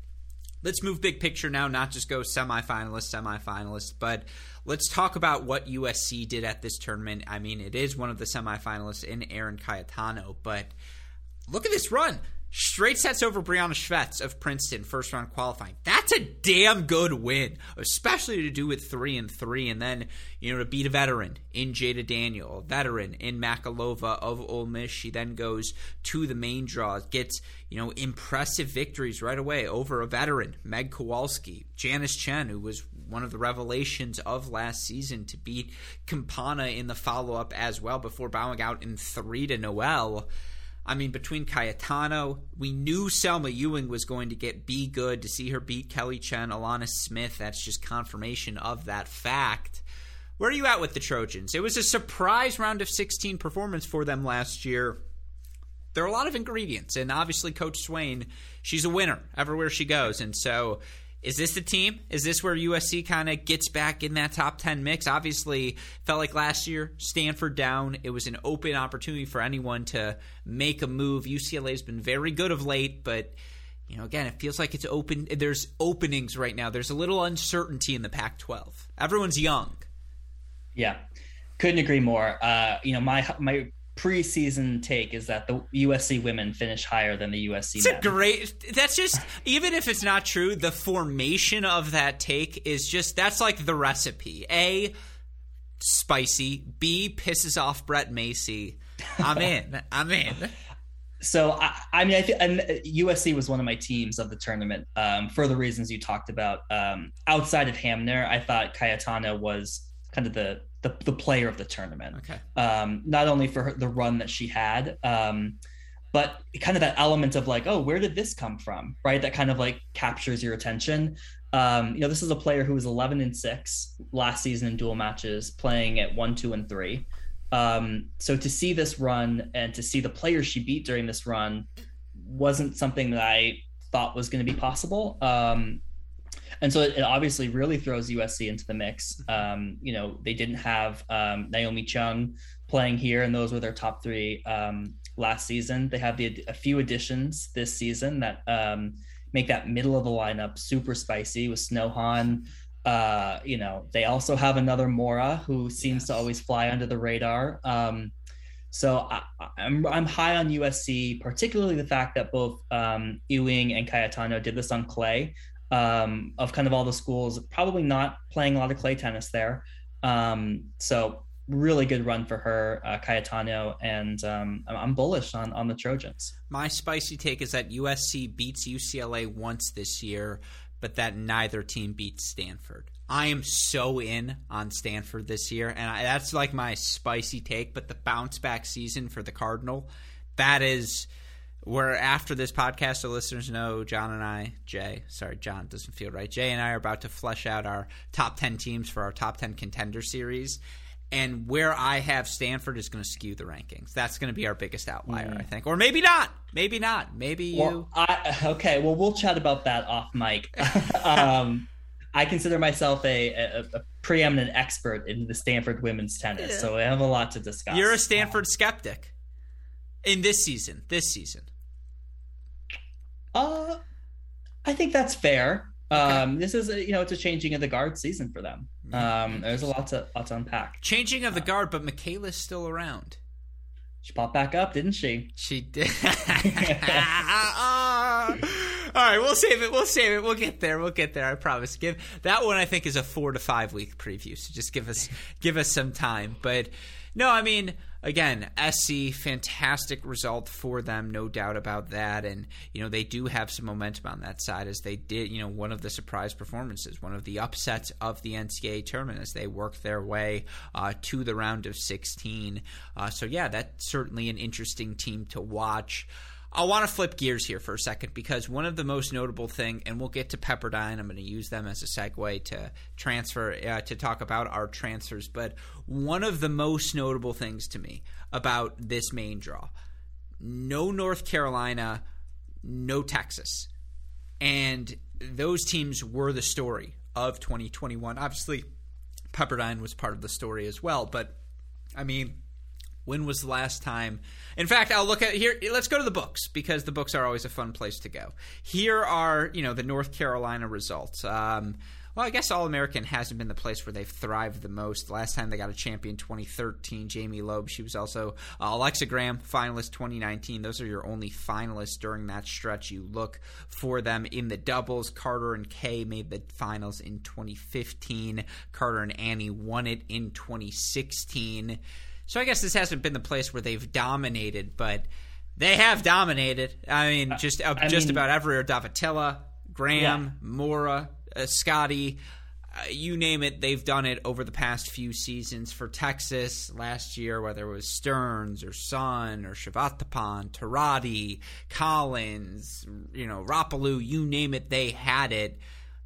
Let's move big picture now, not just go semifinalist, semifinalist, but let's talk about what USC did at this tournament. I mean, it is one of the semifinalists in Eryn Cayetano, but look at this run. Straight sets over Brianna Shvets of Princeton, first round qualifying. That's a damn good win, especially to do with three and three, and then you know to beat a veteran in Jada Daniel, a veteran in Makalova of Ole Miss. She then goes to the main draw, gets you know impressive victories right away over a veteran, Meg Kowalski, Janice Chen, who was one of the revelations of last season to beat Campana in the follow up as well before bowing out in three to Noel. I mean, between Cayetano, we knew Selma Ewing was going to get be good to see her beat Kelly Chen, Alana Smith. That's just confirmation of that fact. Where are you at with the Trojans? It was a surprise round of 16 performance for them last year. There are a lot of ingredients, and obviously, Coach Swain, she's a winner everywhere she goes. And so is this the team? Is this where USC kind of gets back in that top 10 mix? Obviously, felt like last year, Stanford down. It was an open opportunity for anyone to make a move. UCLA has been very good of late, but you know, again, it feels like it's open. There's openings right now. There's a little uncertainty in the Pac 12. Everyone's young. Yeah. Couldn't agree more. Uh, you know, my my preseason take is that the USC women finish higher than the USC it's men. a great that's just even if it's not true the formation of that take is just that's like the recipe. A spicy. B pisses off Brett Macy. I'm in. I'm in. So I, I mean I think USC was one of my teams of the tournament um, for the reasons you talked about. Um, outside of Hamner I thought Cayetano was kind of the the, the player of the tournament. Okay. Um, not only for her, the run that she had, um, but kind of that element of like, oh, where did this come from, right? That kind of like captures your attention. Um, you know, this is a player who was 11 and six last season in dual matches, playing at one, two, and three. Um, so to see this run and to see the players she beat during this run wasn't something that I thought was going to be possible. Um, and so it, it, obviously really throws USC into the mix. Um, you know, they didn't have um, Naomi Chung playing here, and those were their top three um, last season. They have the, a few additions this season that um, make that middle of the lineup super spicy with Snow Uh, you know, they also have another Mora who seems yes. to always fly under the radar. Um, so I, am I'm, I'm high on USC, particularly the fact that both um, Ewing and Cayetano did this on clay. Um, of kind of all the schools, probably not playing a lot of clay tennis there. Um, so really good run for her, uh, Cayetano, and um, I'm bullish on on the Trojans. My spicy take is that USC beats UCLA once this year, but that neither team beats Stanford. I am so in on Stanford this year, and I, that's like my spicy take. But the bounce back season for the Cardinal, that is where after this podcast, the listeners know John and I, Jay, sorry, John doesn't feel right. Jay and I are about to flesh out our top 10 teams for our top 10 contender series and where I have Stanford is going to skew the rankings. That's going to be our biggest outlier, mm. I think, or maybe not. Maybe not. Maybe well, you. I, okay, well, we'll chat about that off mic. um, I consider myself a, a, a, preeminent expert in the Stanford women's tennis, yeah. so I have a lot to discuss. You're a Stanford skeptic in this season. This season. Uh, I think that's fair. Okay. Um, this is a, you know it's a changing of the guard season for them. Um, there's a lot to lot to unpack. Changing of the uh, guard, but Michaela's still around. She popped back up, didn't she? She did. All right, we'll save it. We'll save it. We'll get there. We'll get there. I promise. Give that one. I think is a four to five week preview. So just give us give us some time. But no, I mean again, SC, fantastic result for them, no doubt about that. And, you know, they do have some momentum on that side as they did, you know, one of the surprise performances, one of the upsets of the NCAA tournament as they work their way uh, to the round of 16. Uh, so, yeah, that's certainly an interesting team to watch. I want to flip gears here for a second because one of the most notable thing, and we'll get to Pepperdine. I'm going to use them as a segue to transfer uh, to talk about our transfers. But one of the most notable things to me about this main draw: no North Carolina, no Texas, and those teams were the story of 2021. Obviously, Pepperdine was part of the story as well, but I mean when was the last time? In fact, I'll look at here. Let's go to the books because the books are always a fun place to go. Here are you know the North Carolina results. Um, well, I guess All American hasn't been the place where they've thrived the most. last time they got a champion, 2013, Jamie Loeb. She was also uh, Alexa Graham, finalist 2019. Those are your only finalists during that stretch. You look for them in the doubles. Carter and Kay made the finals in 2015. Carter and Annie won it in 2016. So I guess this hasn't been the place where they've dominated, but they have dominated. I mean, uh, just uh, just mean, about every Daavettila, Graham, yeah. Morra, uh, Scotty, uh, you name it, they've done it over the past few seasons. For Texas last year, whether it was Stearns or Sun or Srivathapan, Tiradi, Collins, you know, Rapolu, you name it, they had it.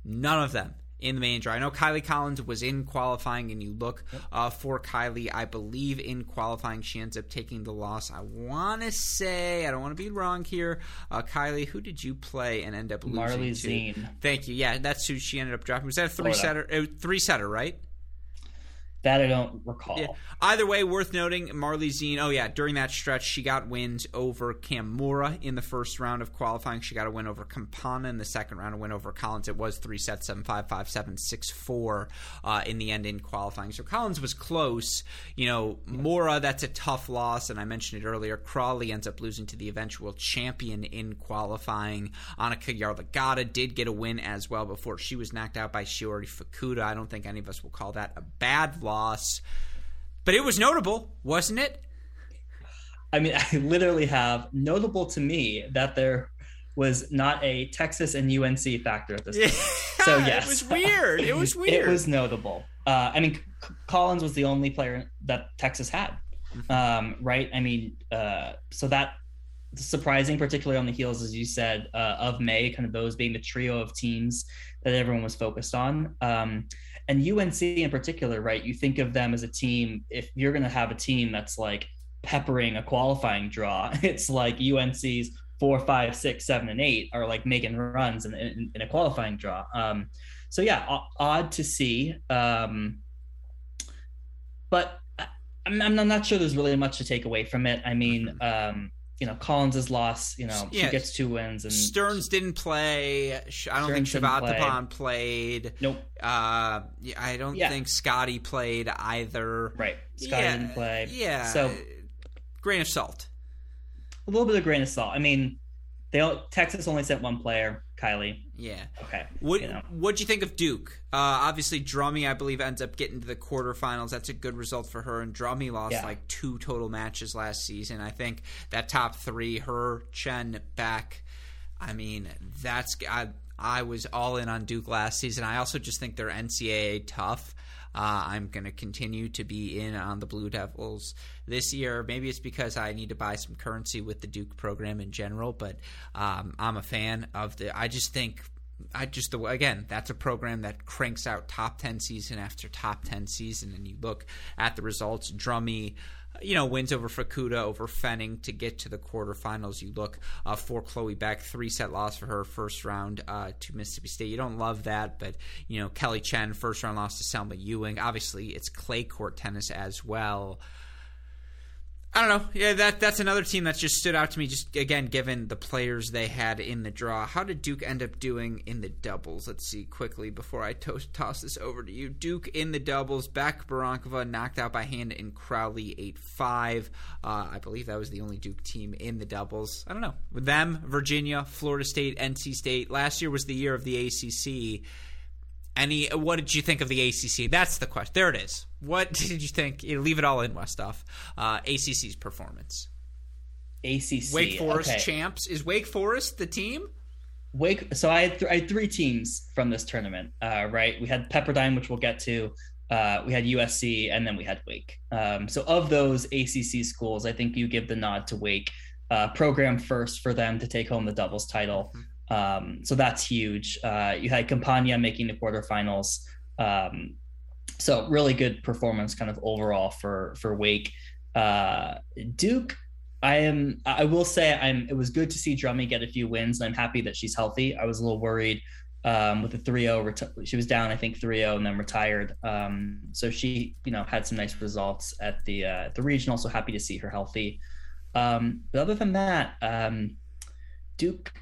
None of them in the main draw. I know Kylie Collins was in qualifying, and you look uh, for Kylie. I believe in qualifying, she ends up taking the loss. I want to say, I don't want to be wrong here. Uh, Kylie, who did you play and end up losing Marley to? Zine. Thank you. Yeah, that's who she ended up dropping. Was that a three setter? Uh, three setter, right? That I don't recall. Yeah. Either way, worth noting, Marley Zine. Oh yeah, during that stretch, she got wins over Cam Morra in the first round of qualifying. She got a win over Campana in the second round, a win over Collins. It was three sets, seven five, five seven, six four uh, in the end in qualifying. So Collins was close. You know, Morra, that's a tough loss, and I mentioned it earlier. Crawley ends up losing to the eventual champion in qualifying. Annika Yarlagadda did get a win as well before she was knocked out by Shiori Fukuda. I don't think any of us will call that a bad loss loss. But it was notable, wasn't it? I mean, I literally have notable to me that there was not a Texas and UNC factor at this point. so yes, it was weird. It was weird. it was notable. Uh, I mean, Collins was the only player that Texas had, mm-hmm. um, right? I mean, uh, so that surprising, particularly on the heels, as you said, uh, of May, kind of those being the trio of teams that everyone was focused on. Um, and UNC in particular, right? You think of them as a team. If you're going to have a team that's like peppering a qualifying draw, it's like UNC's four, five, six, seven, and eight are like making runs in, in, in a qualifying draw. Um, so yeah, odd to see. Um, but I'm, I'm not sure there's really much to take away from it. I mean, um, you know, Collins' loss, you know, yeah. she gets two wins and Stearns didn't play. I don't Stearns think Chavatipon play. played. Nope. Uh, I don't yeah. think Scotty played either. Right. Scotty yeah. didn't play. Yeah. So grain of salt. A little bit of grain of salt. I mean, they all, Texas only sent one player. Kylie. Yeah. Okay. What you know. What'd you think of Duke? Uh, obviously, Drummy, I believe, ends up getting to the quarterfinals. That's a good result for her. And Drummy lost yeah. like two total matches last season. I think that top three, her, Chen, back. I mean, that's I, I was all in on Duke last season. I also just think they're NCAA tough. Uh, I'm going to continue to be in on the Blue Devils this year. Maybe it's because I need to buy some currency with the Duke program in general, but um, I'm a fan of the. I just think I just again that's a program that cranks out top 10 season after top 10 season and you look at the results drummy you know, wins over Fukuda, over Fenning to get to the quarterfinals. You look uh, for Chloe Beck, three set loss for her first round uh, to Mississippi State. You don't love that, but you know, Kelly Chen first round loss to Selma Ewing. Obviously, it's clay court tennis as well. I don't know. Yeah, that that's another team that just stood out to me. Just again, given the players they had in the draw, how did Duke end up doing in the doubles? Let's see quickly before I to- toss this over to you. Duke in the doubles. back Barankova knocked out by hand in Crowley eight five. Uh, I believe that was the only Duke team in the doubles. I don't know. With them, Virginia, Florida State, NC State. Last year was the year of the ACC. Any? What did you think of the ACC? That's the question. There it is. What did you think? Leave it all in, Westoff. Uh, ACC's performance. ACC. Wake Forest okay. champs. Is Wake Forest the team? Wake. So I had, th- I had three teams from this tournament. Uh, right. We had Pepperdine, which we'll get to. Uh, we had USC, and then we had Wake. Um, so of those ACC schools, I think you give the nod to Wake. Uh, program first for them to take home the doubles title. Um, so that's huge. Uh, you had Campagna making the quarterfinals. Um, so really good performance kind of overall for for Wake. Uh, Duke, I am I will say I'm it was good to see Drummy get a few wins and I'm happy that she's healthy. I was a little worried um, with the 3-0 reti- she was down I think 3-0 and then retired. Um, so she, you know, had some nice results at the uh, the regional so happy to see her healthy. Um, but other than that, um, Duke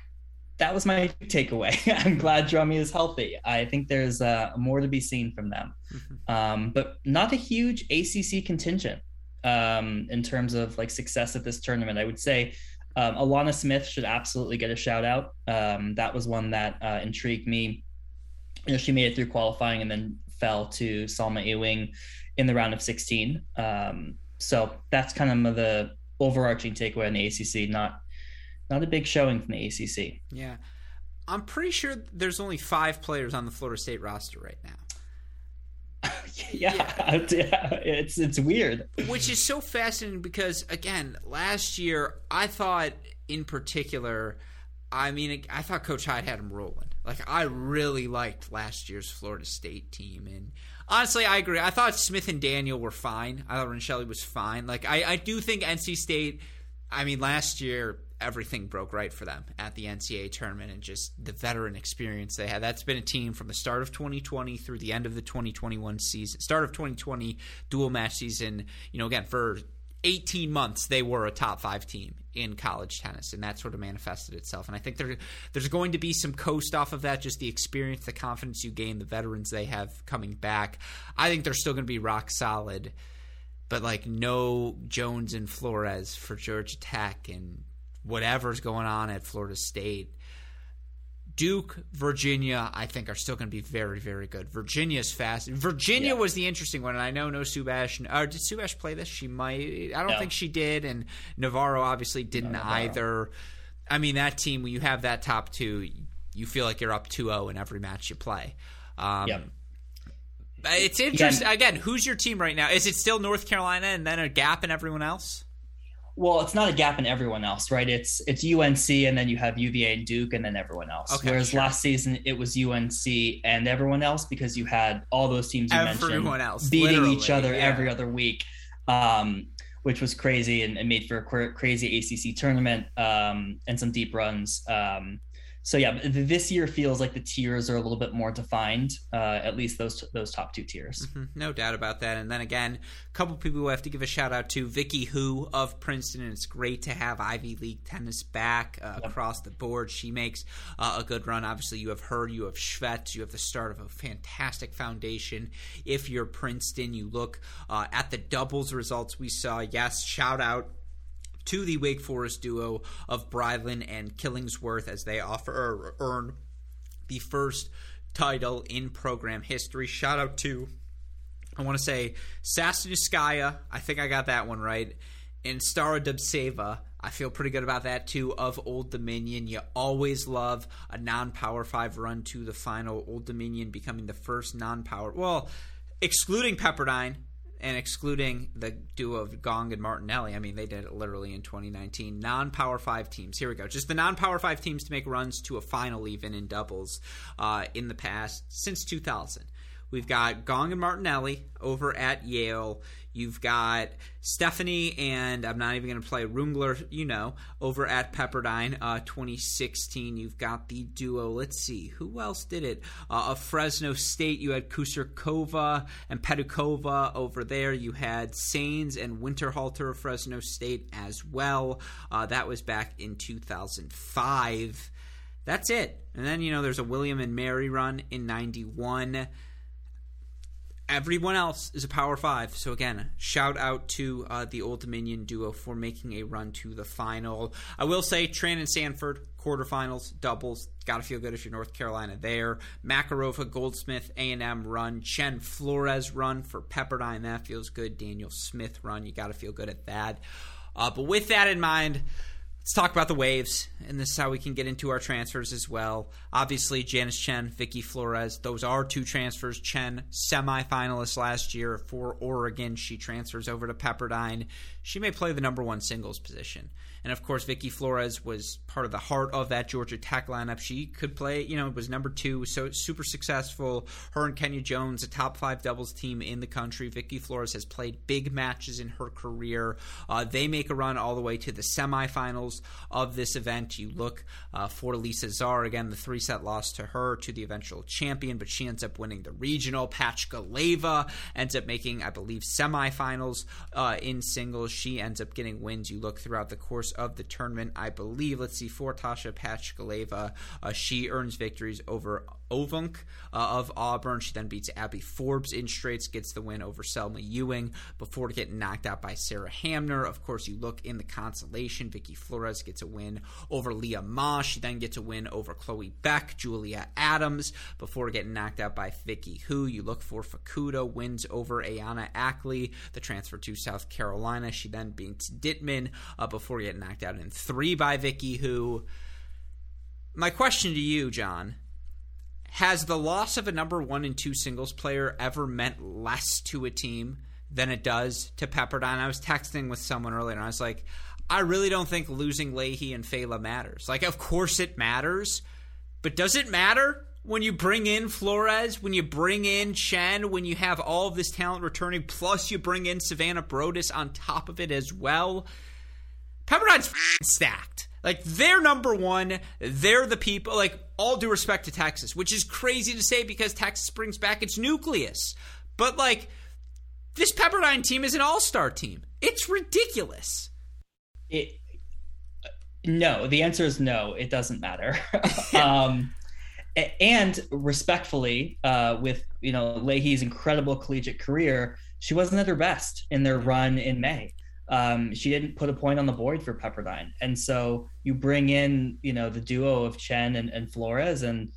that was my takeaway. I'm glad Drummy is healthy. I think there's uh, more to be seen from them, mm-hmm. um, but not a huge ACC contingent um, in terms of like success at this tournament. I would say um, Alana Smith should absolutely get a shout out. Um, that was one that uh, intrigued me. You know, she made it through qualifying and then fell to Salma Ewing in the round of 16. Um, so that's kind of the overarching takeaway in the ACC. Not not a big showing from the ACC. Yeah. I'm pretty sure there's only five players on the Florida State roster right now. yeah, yeah, it's it's weird. Which is so fascinating because again, last year I thought in particular, I mean, I thought Coach Hyde had him rolling. Like I really liked last year's Florida State team, and honestly, I agree. I thought Smith and Daniel were fine. I thought Shelley was fine. Like I, I do think NC State. I mean, last year everything broke right for them at the NCAA tournament and just the veteran experience they had. That's been a team from the start of 2020 through the end of the 2021 season, start of 2020 dual match season. You know, again, for 18 months they were a top five team in college tennis and that sort of manifested itself and i think there, there's going to be some coast off of that just the experience the confidence you gain the veterans they have coming back i think they're still going to be rock solid but like no jones and flores for georgia tech and whatever's going on at Florida State. Duke, Virginia, I think are still going to be very, very good. Virginia's fast. Virginia yeah. was the interesting one, and I know no Subash. Or did Subash play this? She might. I don't no. think she did, and Navarro obviously didn't no, either. I mean, that team when you have that top two, you feel like you're up 2-0 in every match you play. Um, yep. It's interesting. Again, who's your team right now? Is it still North Carolina and then a gap in everyone else? Well, it's not a gap in everyone else, right? It's it's UNC and then you have UVA and Duke and then everyone else. Okay, Whereas sure. last season it was UNC and everyone else because you had all those teams you everyone mentioned else, beating each other yeah. every other week, um, which was crazy and, and, made for a crazy ACC tournament um, and some deep runs. Um, so yeah, this year feels like the tiers are a little bit more defined. Uh, at least those those top two tiers. Mm-hmm. No doubt about that. And then again, a couple people we have to give a shout out to Vicky Hu of Princeton, and it's great to have Ivy League tennis back uh, yep. across the board. She makes uh, a good run. Obviously, you have her, you have Shvets, you have the start of a fantastic foundation. If you're Princeton, you look uh, at the doubles results we saw. Yes, shout out to the Wake Forest duo of Brylan and Killingsworth as they offer earn the first title in program history. Shout out to, I want to say, Sasnouskaya. I think I got that one right. And Stara Dubtseva. I feel pretty good about that too. Of Old Dominion, you always love a non-power five run to the final. Old Dominion becoming the first non-power, well, excluding Pepperdine, and excluding the duo of Gong and Martinelli, I mean, they did it literally in 2019. Non Power 5 teams. Here we go. Just the non Power 5 teams to make runs to a final, even in doubles, uh, in the past since 2000. We've got Gong and Martinelli over at Yale. You've got Stephanie and I'm not even going to play Rungler, you know, over at Pepperdine uh, 2016. You've got the duo. Let's see, who else did it? Uh, of Fresno State, you had Kusurkova and Pedukova over there. You had Sains and Winterhalter of Fresno State as well. Uh, that was back in 2005. That's it. And then, you know, there's a William and Mary run in 91 everyone else is a power five. So again, shout out to uh, the Old Dominion duo for making a run to the final. I will say Tran and Sanford quarterfinals, doubles. Got to feel good if you're North Carolina there. Makarova, Goldsmith, A&M run. Chen Flores run for Pepperdine. That feels good. Daniel Smith run. You got to feel good at that. Uh, but with that in mind, Let's talk about the waves, and this is how we can get into our transfers as well. Obviously, Janice Chen, Vicky Flores, those are two transfers. Chen, semifinalist last year for Oregon. She transfers over to Pepperdine. She may play the number one singles position. And of course, Vicky Flores was part of the heart of that Georgia Tech lineup. She could play, you know, it was number two, so super successful. Her and Kenya Jones, a top five doubles team in the country. Vicky Flores has played big matches in her career. Uh, they make a run all the way to the semifinals of this event. You look uh, for Lisa Zaar again, the three set loss to her to the eventual champion, but she ends up winning the regional. Pachkaleva ends up making, I believe, semifinals uh, in singles. She ends up getting wins. You look throughout the course of the tournament, I believe. Let's see, for Tasha Pachkaleva, uh, she earns victories over Ovunk uh, of Auburn. She then beats Abby Forbes in straights, gets the win over Selma Ewing before getting knocked out by Sarah Hamner. Of course, you look in the consolation. Vicky Flores gets a win over Leah Ma. She then gets a win over Chloe Beck, Julia Adams before getting knocked out by Vicky Hu. You look for Fukuda wins over Ayana Ackley, the transfer to South Carolina. She then beats Dittman uh, before getting knocked out in three by Vicky Hu. My question to you, John has the loss of a number one and two singles player ever meant less to a team than it does to Pepperdine? I was texting with someone earlier and I was like, I really don't think losing Lahey and Fela matters. Like, of course it matters, but does it matter when you bring in Flores, when you bring in Chen, when you have all of this talent returning, plus you bring in Savannah Broadus on top of it as well? Pepperdine's stacked. Like they're number one. They're the people. Like all due respect to Texas, which is crazy to say because Texas brings back its nucleus. But like this Pepperdine team is an all-star team. It's ridiculous. It no. The answer is no. It doesn't matter. um, and respectfully, uh, with you know Lahey's incredible collegiate career, she wasn't at her best in their run in May um, she didn't put a point on the board for Pepperdine. And so you bring in, you know, the duo of Chen and, and Flores, and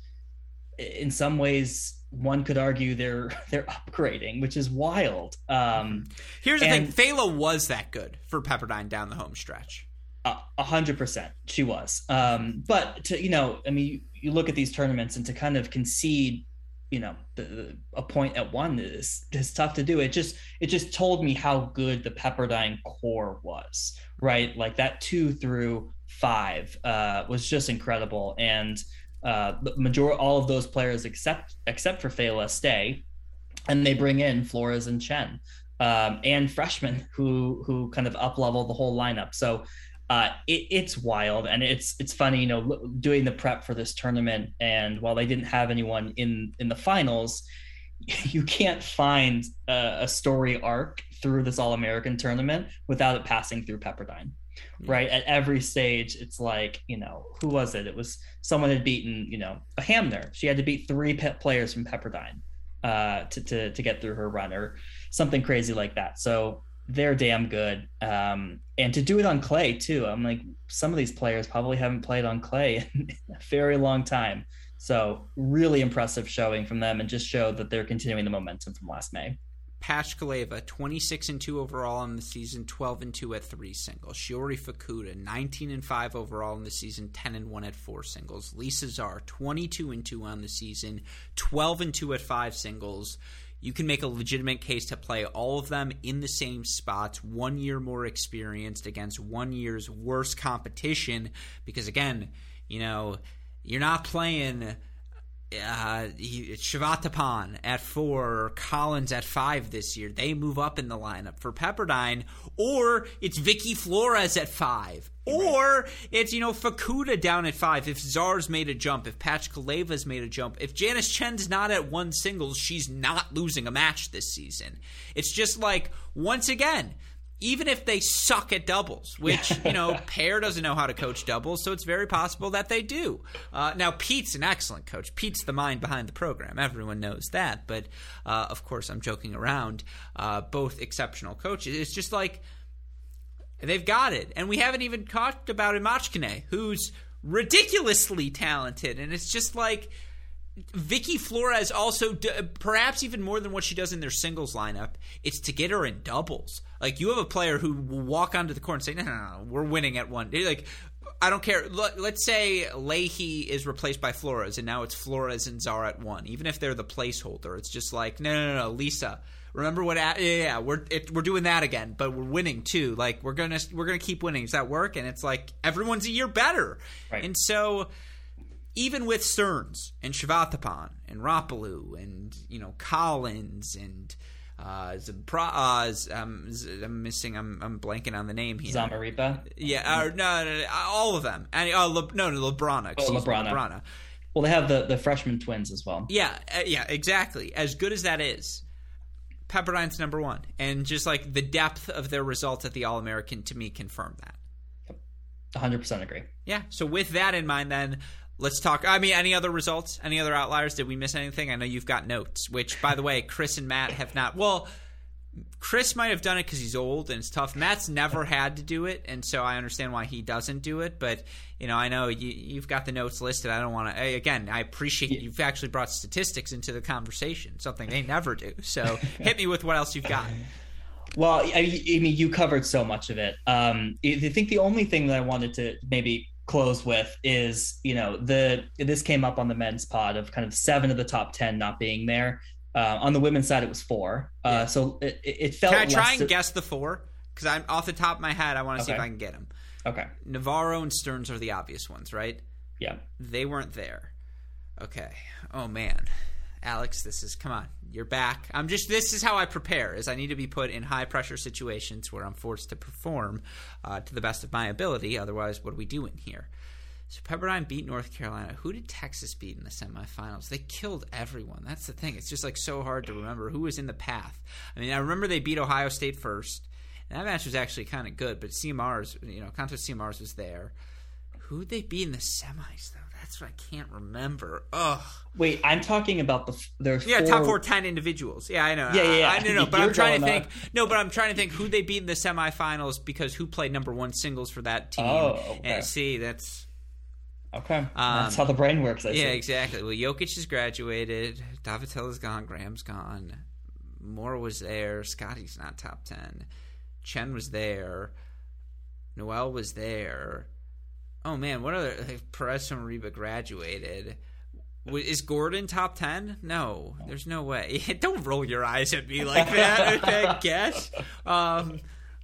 in some ways, one could argue they're they're upgrading, which is wild. Um, Here's the and, thing: Fela was that good for Pepperdine down the home stretch. A hundred percent, she was. Um, but to you know, I mean, you, you look at these tournaments and to kind of concede you know the, the, a point at one is is tough to do. It just it just told me how good the Pepperdine core was, right? Like that two through five uh, was just incredible, and uh, major all of those players except except for Fela stay, and they bring in Flores and Chen. Um, and freshmen who who kind of up level the whole lineup. So uh, it, it's wild and it's it's funny, you know, doing the prep for this tournament. And while they didn't have anyone in in the finals, you can't find a, a story arc through this All American tournament without it passing through Pepperdine. Right at every stage, it's like you know who was it? It was someone had beaten you know a Hamner. She had to beat three players from Pepperdine uh, to, to to get through her run or something crazy like that. So they're damn good. Um, and to do it on clay too, I'm like, some of these players probably haven't played on clay in a very long time. So really impressive showing from them and just show that they're continuing the momentum from last May. Pachkaleva, 26 and 2 overall in the season, 12 and 2 at three singles. Shiori Fukuda, 19 and 5 overall in the season, 10 and 1 at four singles. Lisa Zaar, 22 and 2 on the season, 12 and 2 at five singles you can make a legitimate case to play all of them in the same spots, one year more experienced against one year's worse competition. Because again, you know, you're not playing uh, Shivatapan at four Collins at five this year. They move up in the lineup for Pepperdine, or it's Vicky Flores at five, or it's you know Fukuda down at five. If Zaar's made a jump, if Pachkaleva's made a jump, if Janice Tjen's not at one singles, she's not losing a match this season. It's just like once again even if they suck at doubles, which, you know, Per doesn't know how to coach doubles, so it's very possible that they do. Uh, now, Pete's an excellent coach. Pete's the mind behind the program. Everyone knows that. But, uh, of course, I'm joking around. Uh, both exceptional coaches. It's just like they've got it. And we haven't even talked about Imachkine, who's ridiculously talented. And it's just like Vicky Flores also, perhaps even more than what she does in their singles lineup, it's to get her in doubles. Like you have a player who will walk onto the court and say, "No, no, no, we're winning at one." Like I don't care. Let's say Lahey is replaced by Flores, and now it's Flores and Zaar at one. Even if they're the placeholder, it's just like, no, no, no, no Lisa. Remember what? Yeah, yeah, we're it, we're doing that again, but we're winning too. Like we're gonna we're gonna keep winning. Does that work? And it's like everyone's a year better, right. and so even with Stearns and Shivatapan and Rapolu and you know Collins and uh, Zabra, uh, um, I'm missing. I'm, I'm blanking on the name here. Zamarripa. Yeah, uh, no, no, no, all of them. And uh, Le, no, no, Lebrana. Oh, Lebrana. Lebrana. Well, they have the the freshman twins as well. Yeah, uh, yeah, exactly. As good as that is, Pepperdine's number one, and just like the depth of their results at the All American to me confirmed that. 100% agree. Yeah. So with that in mind, then let's talk. I mean, any other results? Any other outliers? Did we miss anything? I know you've got notes, which, by the way, Chris and Matt have not. Well, Chris might have done it because he's old and it's tough. Matt's never had to do it, and so I understand why he doesn't do it. But you know, I know you, have got the notes listed. I don't want to. Again, I appreciate you've actually brought statistics into the conversation, something they never do. So hit me with what else you've got. Well, I, I mean, you covered so much of it. Um, I think the only thing that I wanted to maybe close with is you know the this came up on the men's pod of kind of seven of the top 10 not being there. Uh, on the women's side it was four. Uh, yeah. so it, it felt can i try and to... guess the four? Because i'm off the top of my head i want to okay. see if i can get them okay. Navarro and stearns are the obvious ones right? Yeah. They weren't there. Okay. Oh man alex this is come on you're back. I'm just this is how I prepare. Is I need to be put in high pressure situations where I'm forced to perform uh, to the best of my ability. Otherwise, what are we doing here? So Pepperdine beat North Carolina. Who did Texas beat in the semifinals? They killed everyone. That's the thing. It's just like so hard to remember who was in the path. I mean, I remember they beat Ohio State first. And that match was actually kind of good, but Siemers, you know, Cantos Siemers was there. Who'd they beat in the semis though? That's what I can't remember. Ugh. Wait, I'm talking about the there's yeah four... top four ten individuals. Yeah, I know. Yeah, yeah, yeah. I, I know, but I'm trying to think. No, but I'm trying to think who they beat in the semifinals because who played number one singles for that team. Oh, okay. And see, that's okay. Um, that's how the brain works. I yeah, see. exactly. Well, Jokic has graduated. Daavettila's gone. Graham's gone. Moore was there. Scotty's not top ten. Chen was there. Noel was there oh man, what other like, Perez from Reba graduated. Is Gordon top ten? No, there's no way. Don't roll your eyes at me like that. okay, guess. Um,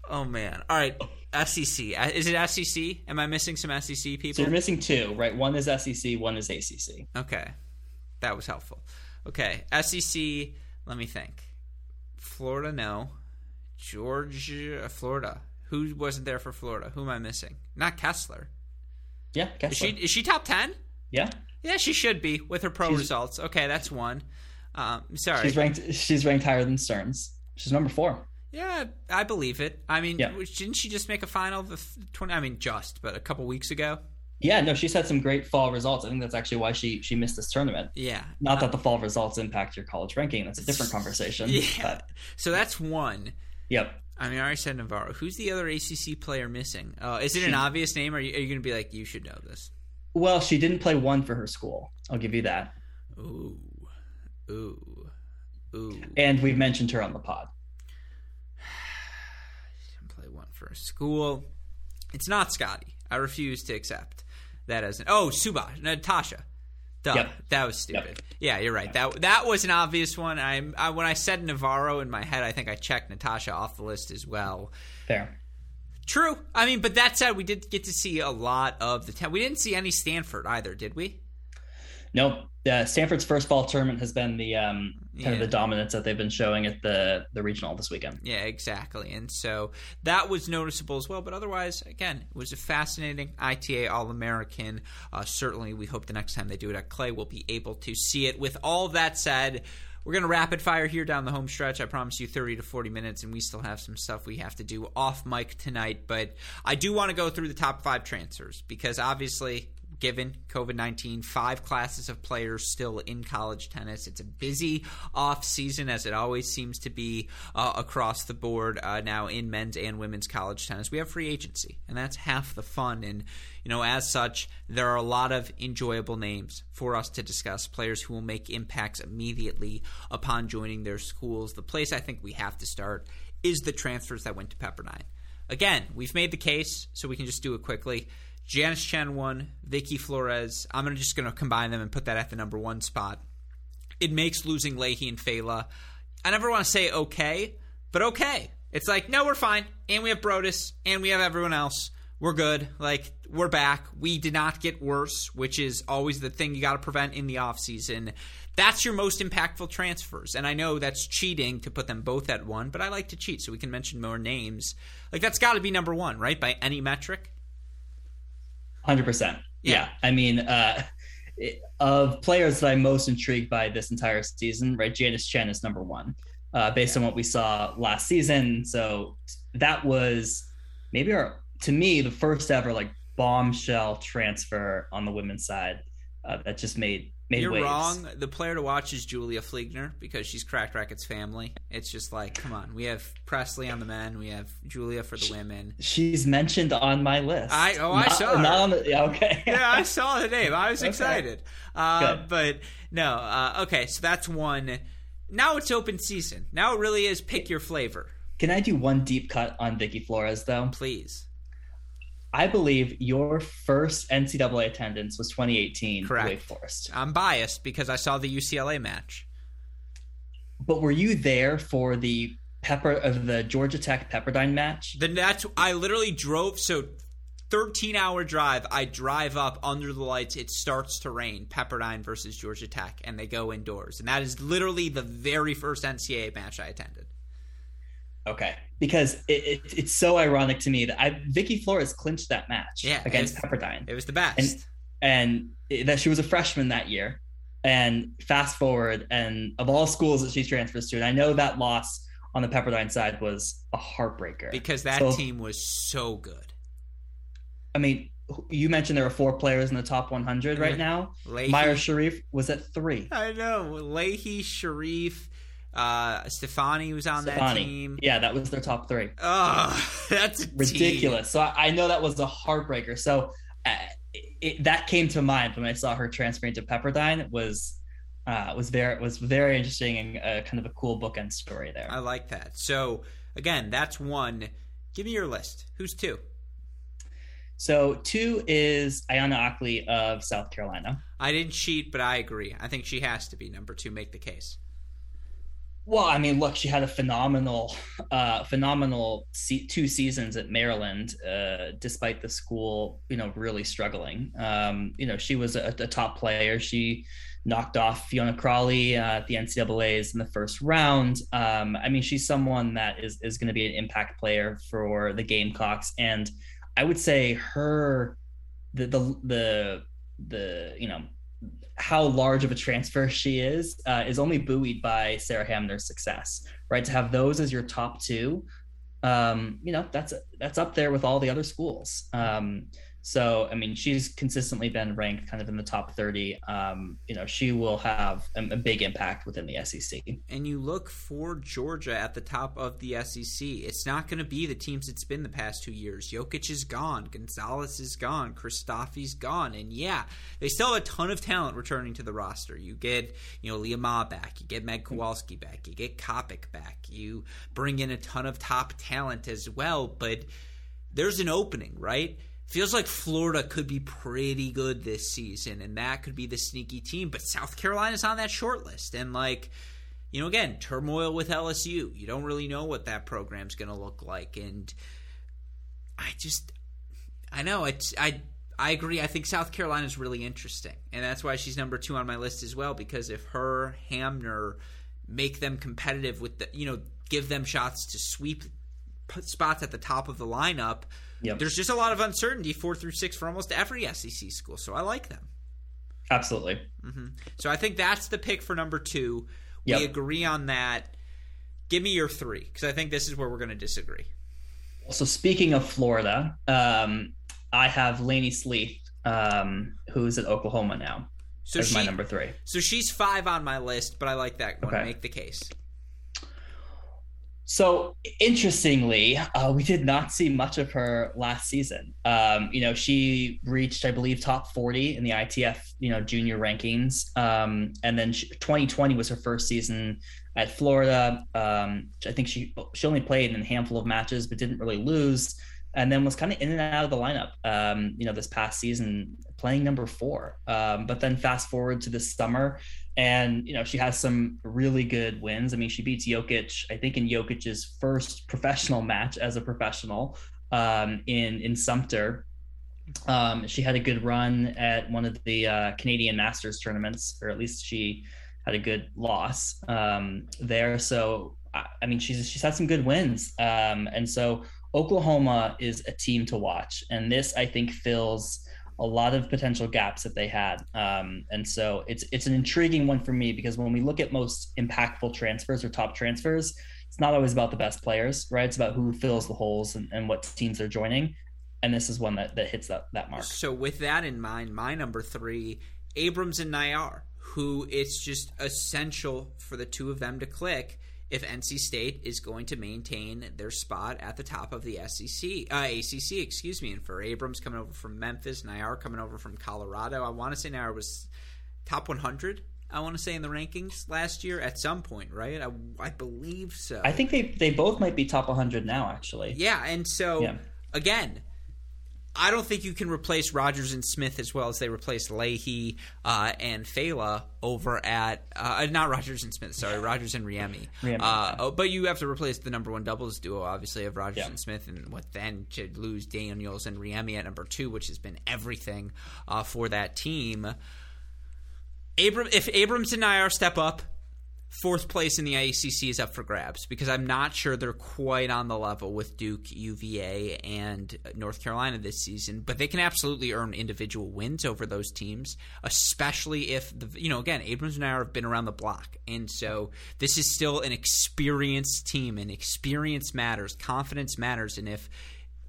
oh man. All right. SEC. Is it SEC? Am I missing some SEC people? So you're missing two, right? One is SEC, one is ACC. Okay, that was helpful. Okay, SEC. Let me think. Florida, no. Georgia, Florida. Who wasn't there for Florida? Who am I missing? Not Kessler. Yeah, Kessler. Is she is she top ten? Yeah. Yeah, she should be with her pro she's, results. Okay, that's one. Um, sorry, she's ranked. She's ranked higher than Stearns. She's number four. Yeah, I believe it. I mean, yeah. didn't she just make a final of twenty? I mean, just, but a couple weeks ago. Yeah, no, she's had some great fall results. I think that's actually why she she missed this tournament. Yeah. Not that the fall results impact your college ranking. That's a different conversation. Yeah. But. So that's one. Yep. I mean, I already said Navarro. Who's the other ACC player missing? Uh, is it an obvious name? Or are you, you going to be like, you should know this? Well, she didn't play one for her school. I'll give you that. Ooh, ooh, ooh. And we've mentioned her on the pod. she didn't play one for her school. It's not Scotty. I refuse to accept that as an. Oh, Subhash, Natasha. Duh, yep. that was stupid. Yep. Yeah, you're right. That that was an obvious one. I, I when I said Navarro in my head, I think I checked Natasha off the list as well. There. True. I mean, but that said, we did get to see a lot of the. Ten- we didn't see any Stanford either, did we? Nope. Uh, Stanford's first fall tournament has been the um, kind yeah. of the dominance that they've been showing at the the regional this weekend. Yeah, exactly. And so that was noticeable as well. But otherwise, again, it was a fascinating ITA All American. Uh, certainly, we hope the next time they do it at Clay, we'll be able to see it. With all that said. We're going to rapid fire here down the home stretch. I promise you 30 to 40 minutes, and we still have some stuff we have to do off mic tonight. But I do want to go through the top five transfers because obviously given COVID 19, five classes of players still in college tennis. It's a busy off season, as it always seems to be uh, across the board uh, now in men's and women's college tennis. We have free agency, and that's half the fun. And, you know, as such, there are a lot of enjoyable names for us to discuss, players who will make impacts immediately upon joining their schools. The place I think we have to start is the transfers that went to Pepperdine. Again, we've made the case, so we can just do it quickly. Janice Tjen one, Vicky Flores. I'm gonna just gonna combine them and put that at the number one spot. It makes losing Lahey and Failla. I never want to say okay, but okay. It's like no, we're fine, and we have Broadus, and we have everyone else. We're good. Like we're back. We did not get worse, which is always the thing you got to prevent in the offseason. That's your most impactful transfers. And I know that's cheating to put them both at one, but I like to cheat so we can mention more names. Like that's got to be number 1, right? By any metric. Hundred percent. Yeah. I mean, uh, of players that I'm most intrigued by this entire season, right? Janice Tjen is number one, uh, based on what we saw last season. So that was maybe our, to me, the first ever like bombshell transfer on the women's side uh, that just made made You're waves. wrong. The player to watch is Julia Fliegner because she's Cracked Racquets family. It's just like, come on. We have Presley on the men. We have Julia for the women. She's mentioned on my list. I oh not, I saw her. Not on the yeah, okay. yeah, I saw the name. I was okay. excited. Uh, but no. Uh, okay, so that's one. Now it's open season. Now it really is pick your flavor. Can I do one deep cut on Vicky Flores though? Please. I believe your first NCAA attendance was 2018 Correct. Wake Forest. I'm biased because I saw the UCLA match. But were you there for the Pepper of the Georgia Tech Pepperdine match? The that's I literally drove so 13 hour drive. I drive up under the lights. It starts to rain. Pepperdine versus Georgia Tech, and they go indoors. And that is literally the very first NCAA match I attended. Okay, because it, it, it's so ironic to me that I Vicky Flores clinched that match yeah, against it was, Pepperdine. It was the best, and, and it, that she was a freshman that year. And fast forward, and of all schools that she transfers to, and I know that loss on the Pepperdine side was a heartbreaker because that so, team was so good. I mean, you mentioned there are four players in the top 100 right now. Lahey. Mayar Sherif was at three. I know. Lahey, Sherif, uh, Stefani was on Stefani. that team. Yeah, that was their top three. Oh, that's ridiculous. So I, I, know that was a heartbreaker. So uh, it, that came to mind when I saw her transferring to Pepperdine. Was uh, was very was very interesting and uh, kind of a cool bookend story there. I like that. So again, that's one. Give me your list. Who's two? So two is Ayana Akli of South Carolina. I didn't cheat, but I agree. I think she has to be number two. Make the case. Well, I mean, look, she had a phenomenal, uh, phenomenal se- two seasons at Maryland, uh, despite the school, you know, really struggling. Um, you know, she was a, a, top player. She knocked off Fiona Crawley uh, at the NCAA's in the first round. Um, I mean, she's someone that is is going to be an impact player for the Gamecocks, and I would say her, the the the the you know how large of a transfer she is uh, is only buoyed by Sarah Hamner's success, right? To have those as your top two, um, you know, that's that's up there with all the other schools. Um, so, I mean, she's consistently been ranked kind of in the top 30. Um, you know, she will have a, a, big impact within the SEC. And you look for Georgia at the top of the SEC. It's not going to be the teams it's been the past two years. Jokic is gone. Gonzalez is gone. Kristofi's gone. And yeah, they still have a ton of talent returning to the roster. You get, you know, Leah Ma back. You get Meg Kowalski back. You get Kopic back. You bring in a ton of top talent as well. But there's an opening, right? Feels like Florida could be pretty good this season, and that could be the sneaky team. But South Carolina's on that short list, and like you know, again, turmoil with LSU. You don't really know what that program's going to look like, and I just, I know it's I. I agree. I think South Carolina is really interesting, and that's why she's number two on my list as well. Because if her Hamner make them competitive with the, you know, give them shots to sweep spots at the top of the lineup, Yep. There's just a lot of uncertainty four through six for almost every SEC school, so I like them. Absolutely. Mm-hmm. So I think that's the pick for number two. We yep. agree on that. Give me your three because I think this is where we're going to disagree. So speaking of Florida, um, I have Laney Sleeth, um, who's at Oklahoma now. So as my number three. So she's five on my list, but I like that one. Okay. Make the case. So interestingly, uh, we did not see much of her last season. Um, you know, she reached, I believe, top 40 in the ITF, you know, junior rankings. Um, and then she, 2020 was her first season at Florida. Um, I think she she only played in a handful of matches, but didn't really lose. And then was kind of in and out of the lineup. Um, you know, this past season, playing number four. Um, but then fast forward to this summer, and you know she has some really good wins. I mean, she beats Jokic, I think, in Jokic's first professional match as a professional um, in in Sumter. Um, she had a good run at one of the uh, Canadian Masters tournaments, or at least she had a good loss um, there. So I mean, she's she's had some good wins, um, and so Oklahoma is a team to watch, and this I think fills a lot of potential gaps that they had. Um, and so it's it's an intriguing one for me because when we look at most impactful transfers or top transfers, it's not always about the best players, right? It's about who fills the holes and, and what teams they're joining. And this is one that, that hits that, that mark. So with that in mind, my number three, Abrams and Naeher, who it's just essential for the two of them to click if NC State is going to maintain their spot at the top of the SEC, uh, ACC, excuse me. And for Abrams coming over from Memphis, Naeher coming over from Colorado, I want to say Naeher was top 100. I want to say in the rankings last year at some point, right? I, I believe so. I think they they both might be top 100 now, actually. Yeah, and so yeah. again, I don't think you can replace Rogers and Smith as well as they replaced Lahey uh, and Failla over at uh, not Rogers and Smith. Sorry, Rogers and Riemi. Riemi uh, oh, but you have to replace the number one doubles duo, obviously, of Rogers yeah. and Smith, and what then to lose Daniels and Riemi at number two, which has been everything uh, for that team. Abram, if Abrams and Naeher step up, fourth place in the ACC is up for grabs because I'm not sure they're quite on the level with Duke, UVA, and North Carolina this season. But they can absolutely earn individual wins over those teams, especially if the you know again Abrams and I have been around the block, and so this is still an experienced team, and experience matters, confidence matters, and if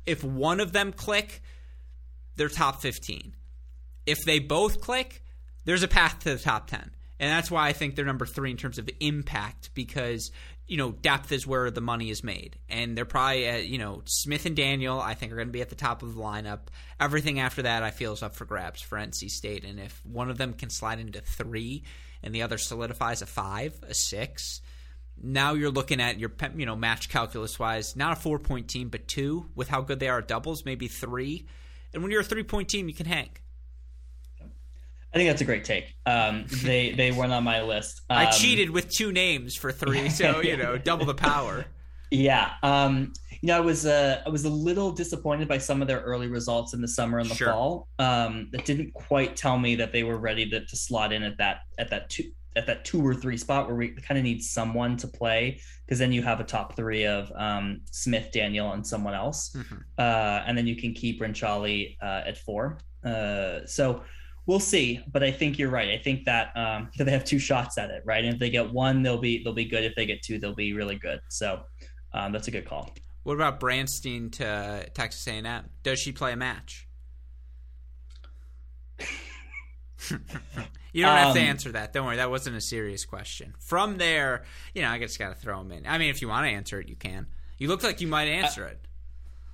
if one of them click, they're top 15. If they both click, there's a path to the top 10 and that's why I think they're number three in terms of impact because you know depth is where the money is made, and they're probably at, you know Smith and Daniel I think are going to be at the top of the lineup. Everything after that I feel is up for grabs for NC State, and if one of them can slide into three and the other solidifies a five, a six. Now you're looking at your you know match calculus wise, not a four point team, but two with how good they are at doubles, maybe three. And when you're a three point team, you can hang. I think that's a great take. Um, they they weren't on my list. Um, I cheated with two names for three, so you know, double the power. Yeah. Um, you know, I was uh, I was a little disappointed by some of their early results in the summer and the Sure. fall. Um, that didn't quite tell me that they were ready to, to slot in at that at that two at that two or three spot where we kind of need someone to play because then you have a top three of um, Smith, Daniel, and someone else, Mhm. uh, and then you can keep Renchali uh, at four. Uh, so we'll see, but I think you're right. I think that um, that they have two shots at it, right? And if they get one, they'll be they'll be good. If they get two, they'll be really good. So um, that's a good call. What about Branstine to Texas A&M? Does she play a match? you don't have to Um, answer that. Don't worry, that wasn't a serious question. From there, you know, I just got to throw them in. I mean, if you want to answer it, you can. You look like you might answer it.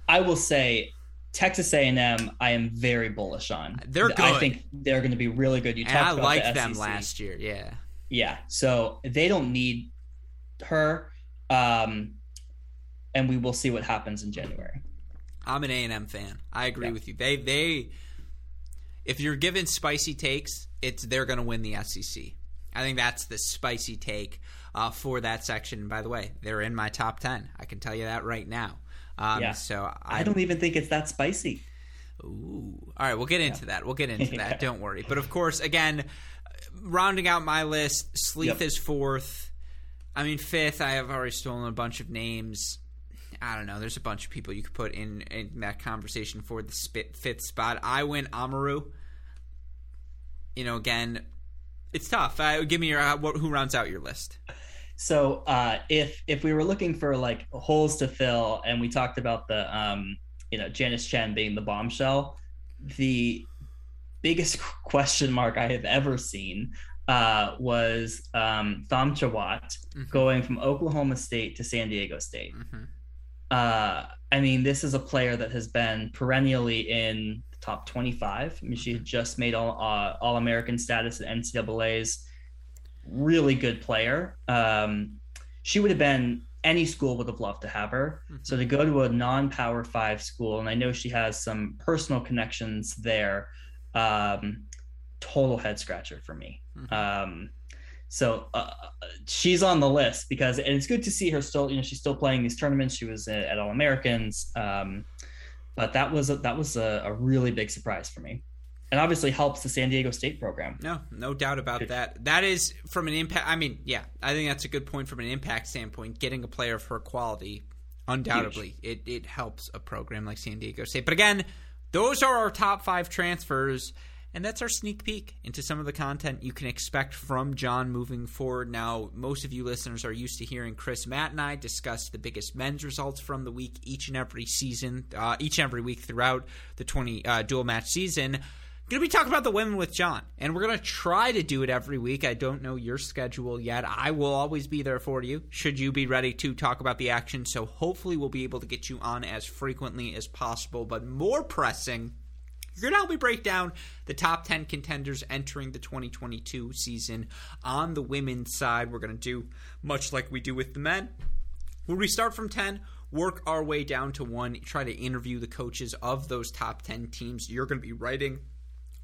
I will say Texas A&M I am very bullish on. They're good. I think they're going to be really good. You And talked I about liked the them last year. Yeah. Yeah. So they don't need her um and we will see what happens in January. I'm an A&M fan. I agree Yeah. with you. They they if you're given spicy takes, it's they're going to win the SEC. I think that's the spicy take uh, for that section. And by the way, they're in my top 10. I can tell you that right now. Um, Yeah. So I don't even think it's that spicy. Ooh. All right, we'll get into that. We'll get into Yeah. that. Don't worry. But of course, again, rounding out my list, Sleeth Yep. is fourth. I mean, fifth. I have already stolen a bunch of names. I don't know. There's a bunch of people you could put in in that conversation for the spit, fifth spot. I went Amaru. You know, again, it's tough. Uh, give me your uh, what, who rounds out your list. So uh, if if we were looking for like holes to fill, and we talked about the um, you know Janice Tjen being the bombshell, the biggest question mark I have ever seen uh, was um, Thom Chawat Mhm. going from Oklahoma State to San Diego State. Mhm. Uh, I mean, this is a player that has been perennially in the top 25. I mean, she had just made all uh, All American status at NCAA's. Really good player. Um, she would have been any school would have loved to have her. So to go to a non-power five school, and I know she has some personal connections there. Um, total head scratcher for me. Mhm. Um, so uh, she's on the list because, and it's good to see her still. You know, she's still playing these tournaments. She was at All Americans, um, but that was a, that was a, a really big surprise for me, and obviously helps the San Diego State program. No, no doubt about that. That is from an impact. I mean, yeah, I think that's a good point from an impact standpoint. Getting a player of her quality, undoubtedly, it it helps a program like San Diego State. But again, those are our top five transfers. And that's our sneak peek into some of the content you can expect from John moving forward. Now, most of you listeners are used to hearing Chris, Matt, and I discuss the biggest men's results from the week each and every season, uh, each and every week throughout the 20 uh, dual match season going to be talking about the women with John, and we're going to try to do it every week. I don't know your schedule yet. I will always be there for you should you be ready to talk about the action. So hopefully, we'll be able to get you on as frequently as possible. But more pressing, you're going to help me break down the top 10 contenders entering the 2022 season on the women's side. We're going to do much like we do with the men. Where we start from 10, work our way down to 1, try to interview the coaches of those top 10 teams. You're going to be writing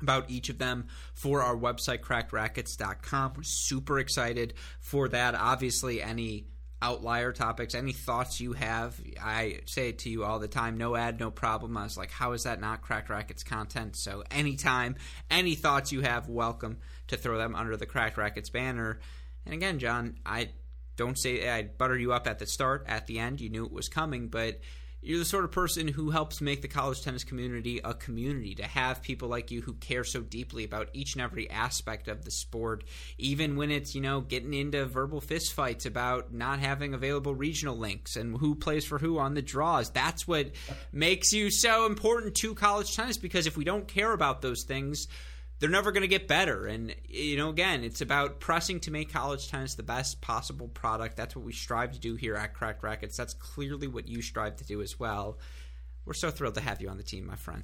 about each of them for our website crackedracquets.com. We're super excited for that. Obviously, any outlier topics, any thoughts you have, I say it to you all the time. No ad, no problem. I was like, how is that not Cracked Racquets content? So anytime, any thoughts you have, welcome to throw them under the Cracked Racquets banner. And again, John, I don't say I butter you up at the start, at the end. You knew it was coming, but you're the sort of person who helps make the college tennis community a community to have people like you who care so deeply about each and every aspect of the sport even when it's you know getting into verbal fistfights about not having available regional links and who plays for who on the draws. That's what makes you so important to college tennis because if we don't care about those things they're never going to get better. And, you know, again, it's about pressing to make college tennis the best possible product. That's what we strive to do here at Cracked Racquets. That's clearly what you strive to do as well. We're so thrilled to have you on the team, my friend.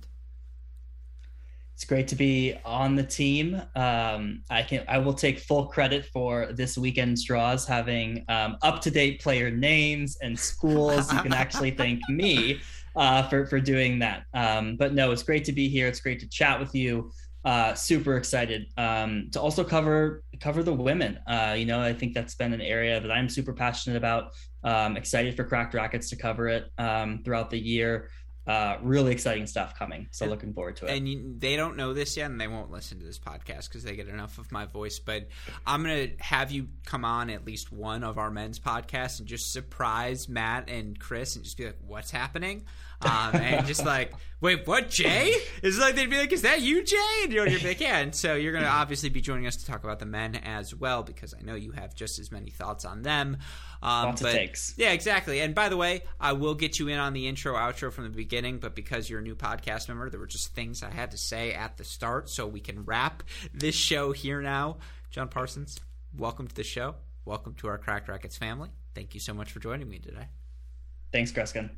It's great to be on the team. Um, I can I will take full credit for this weekend's draws having um, up to date player names and schools. you can actually thank me uh, for for doing that. Um, but no, it's great to be here. It's great to chat with you. Uh, super excited um, to also cover cover the women. Uh, you know, I think that's been an area that I'm super passionate about. Um, excited for Cracked Racquets to cover it um, throughout the year uh, really exciting stuff coming. So looking forward to it. And you, they don't know this yet, and they won't listen to this podcast because they get enough of my voice. But I'm gonna have you come on at least one of our men's podcasts and just surprise Matt and Chris and just be like, "What's happening?" Um, and just like, wait, what, Jay? It's like they'd be like, is that you, Jay? And you're, like, yeah. And so you're going to obviously be joining us to talk about the men as well because I know you have just as many thoughts on them. Um, Lots but, of takes. Yeah, exactly. And by the way, I will get you in on the intro, outro from the beginning, but because you're a new podcast member, there were just things I had to say at the start so we can wrap this show here now. John Parsons, welcome to the show. Welcome to our Cracked Racquets family. Thank you so much for joining me today. Thanks, Gruskin.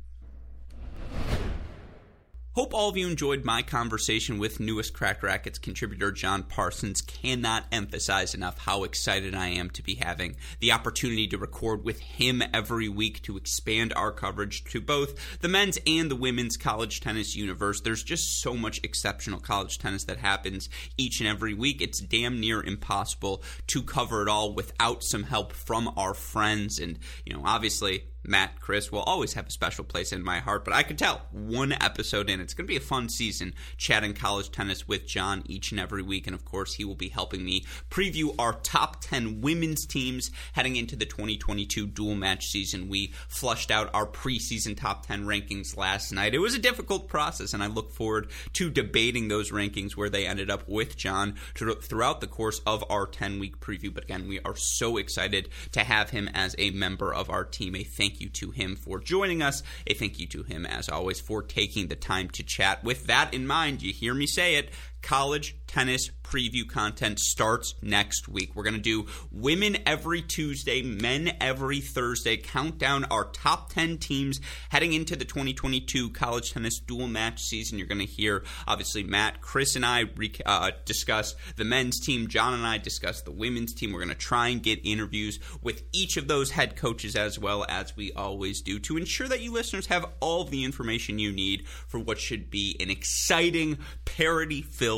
Hope all of you enjoyed my conversation with newest Cracked Racquets contributor John Parsons. Cannot emphasize enough how excited I am to be having the opportunity to record with him every week to expand our coverage to both the men's and the women's college tennis universe. There's just so much exceptional college tennis that happens each and every week. It's damn near impossible to cover it all without some help from our friends. And, you know, obviously, Matt, Chris will always have a special place in my heart, but I can tell one episode in, it's going to be a fun season chatting college tennis with John each and every week. And of course, he will be helping me preview our top 10 women's teams heading into the 2022 dual match season. We flushed out our preseason top 10 rankings last night. It was a difficult process, and I look forward to debating those rankings where they ended up with John throughout the course of our 10 week preview. But again, we are so excited to have him as a member of our team. A thank thank you to him for joining us. A thank you to him, as always, for taking the time to chat. With that in mind, you hear me say it college tennis preview content starts next week. We're going to do women every Tuesday, men every Thursday, count down our top 10 teams heading into the 2022 college tennis dual match season. You're going to hear, obviously, Matt, Chris, and I uh, discuss the men's team. John and I discuss the women's team. We're going to try and get interviews with each of those head coaches as well as we always do to ensure that you listeners have all the information you need for what should be an exciting, parody filled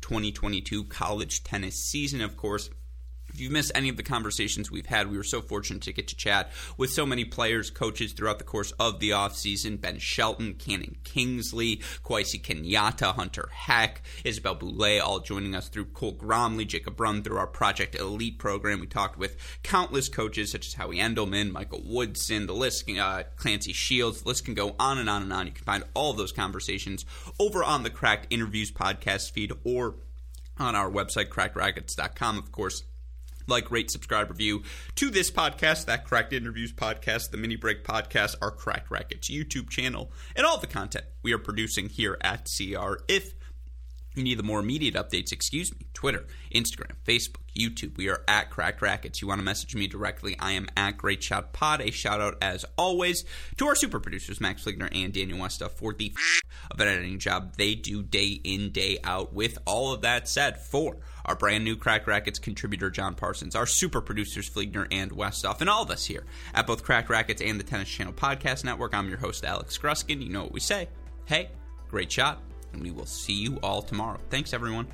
2022 college tennis season. Of course, you've missed any of the conversations we've had, we were so fortunate to get to chat with so many players, coaches throughout the course of the offseason. Ben Shelton, Cannon Kingsley, Kwesi Kenyatta, Hunter Heck, Isabelle Boulais, all joining us through Cole Gromley, Jacob Brun through our Project Elite program. We talked with countless coaches such as Howie Endelman, Michael Woodson, the list, uh, Clancy Shields. The list can go on and on and on. You can find all those conversations over on the Cracked Interviews podcast feed or on our website, crackedracquets.com. Of course, like, rate, subscribe, review to this podcast, that Cracked Interviews podcast, the Mini Break podcast, our Cracked Racquets YouTube channel, and all the content we are producing here at CR. If you need the more immediate updates, excuse me, Twitter, Instagram, Facebook, YouTube. We are at Cracked Racquets. You want to message me directly, I am at Great Shot Pod. A shout out, as always, to our super producers, Max Fliegner and Daniel Westoff, for the f- of an editing job they do day in, day out. With all of that said, for our brand new Cracked Racquets contributor John Parsons, our super producers Fliegner and Westoff, and all of us here at both Cracked Racquets and the Tennis Channel Podcast Network. I'm your host, Alex Gruskin. You know what we say. Hey, great shot, and we will see you all tomorrow. Thanks, everyone.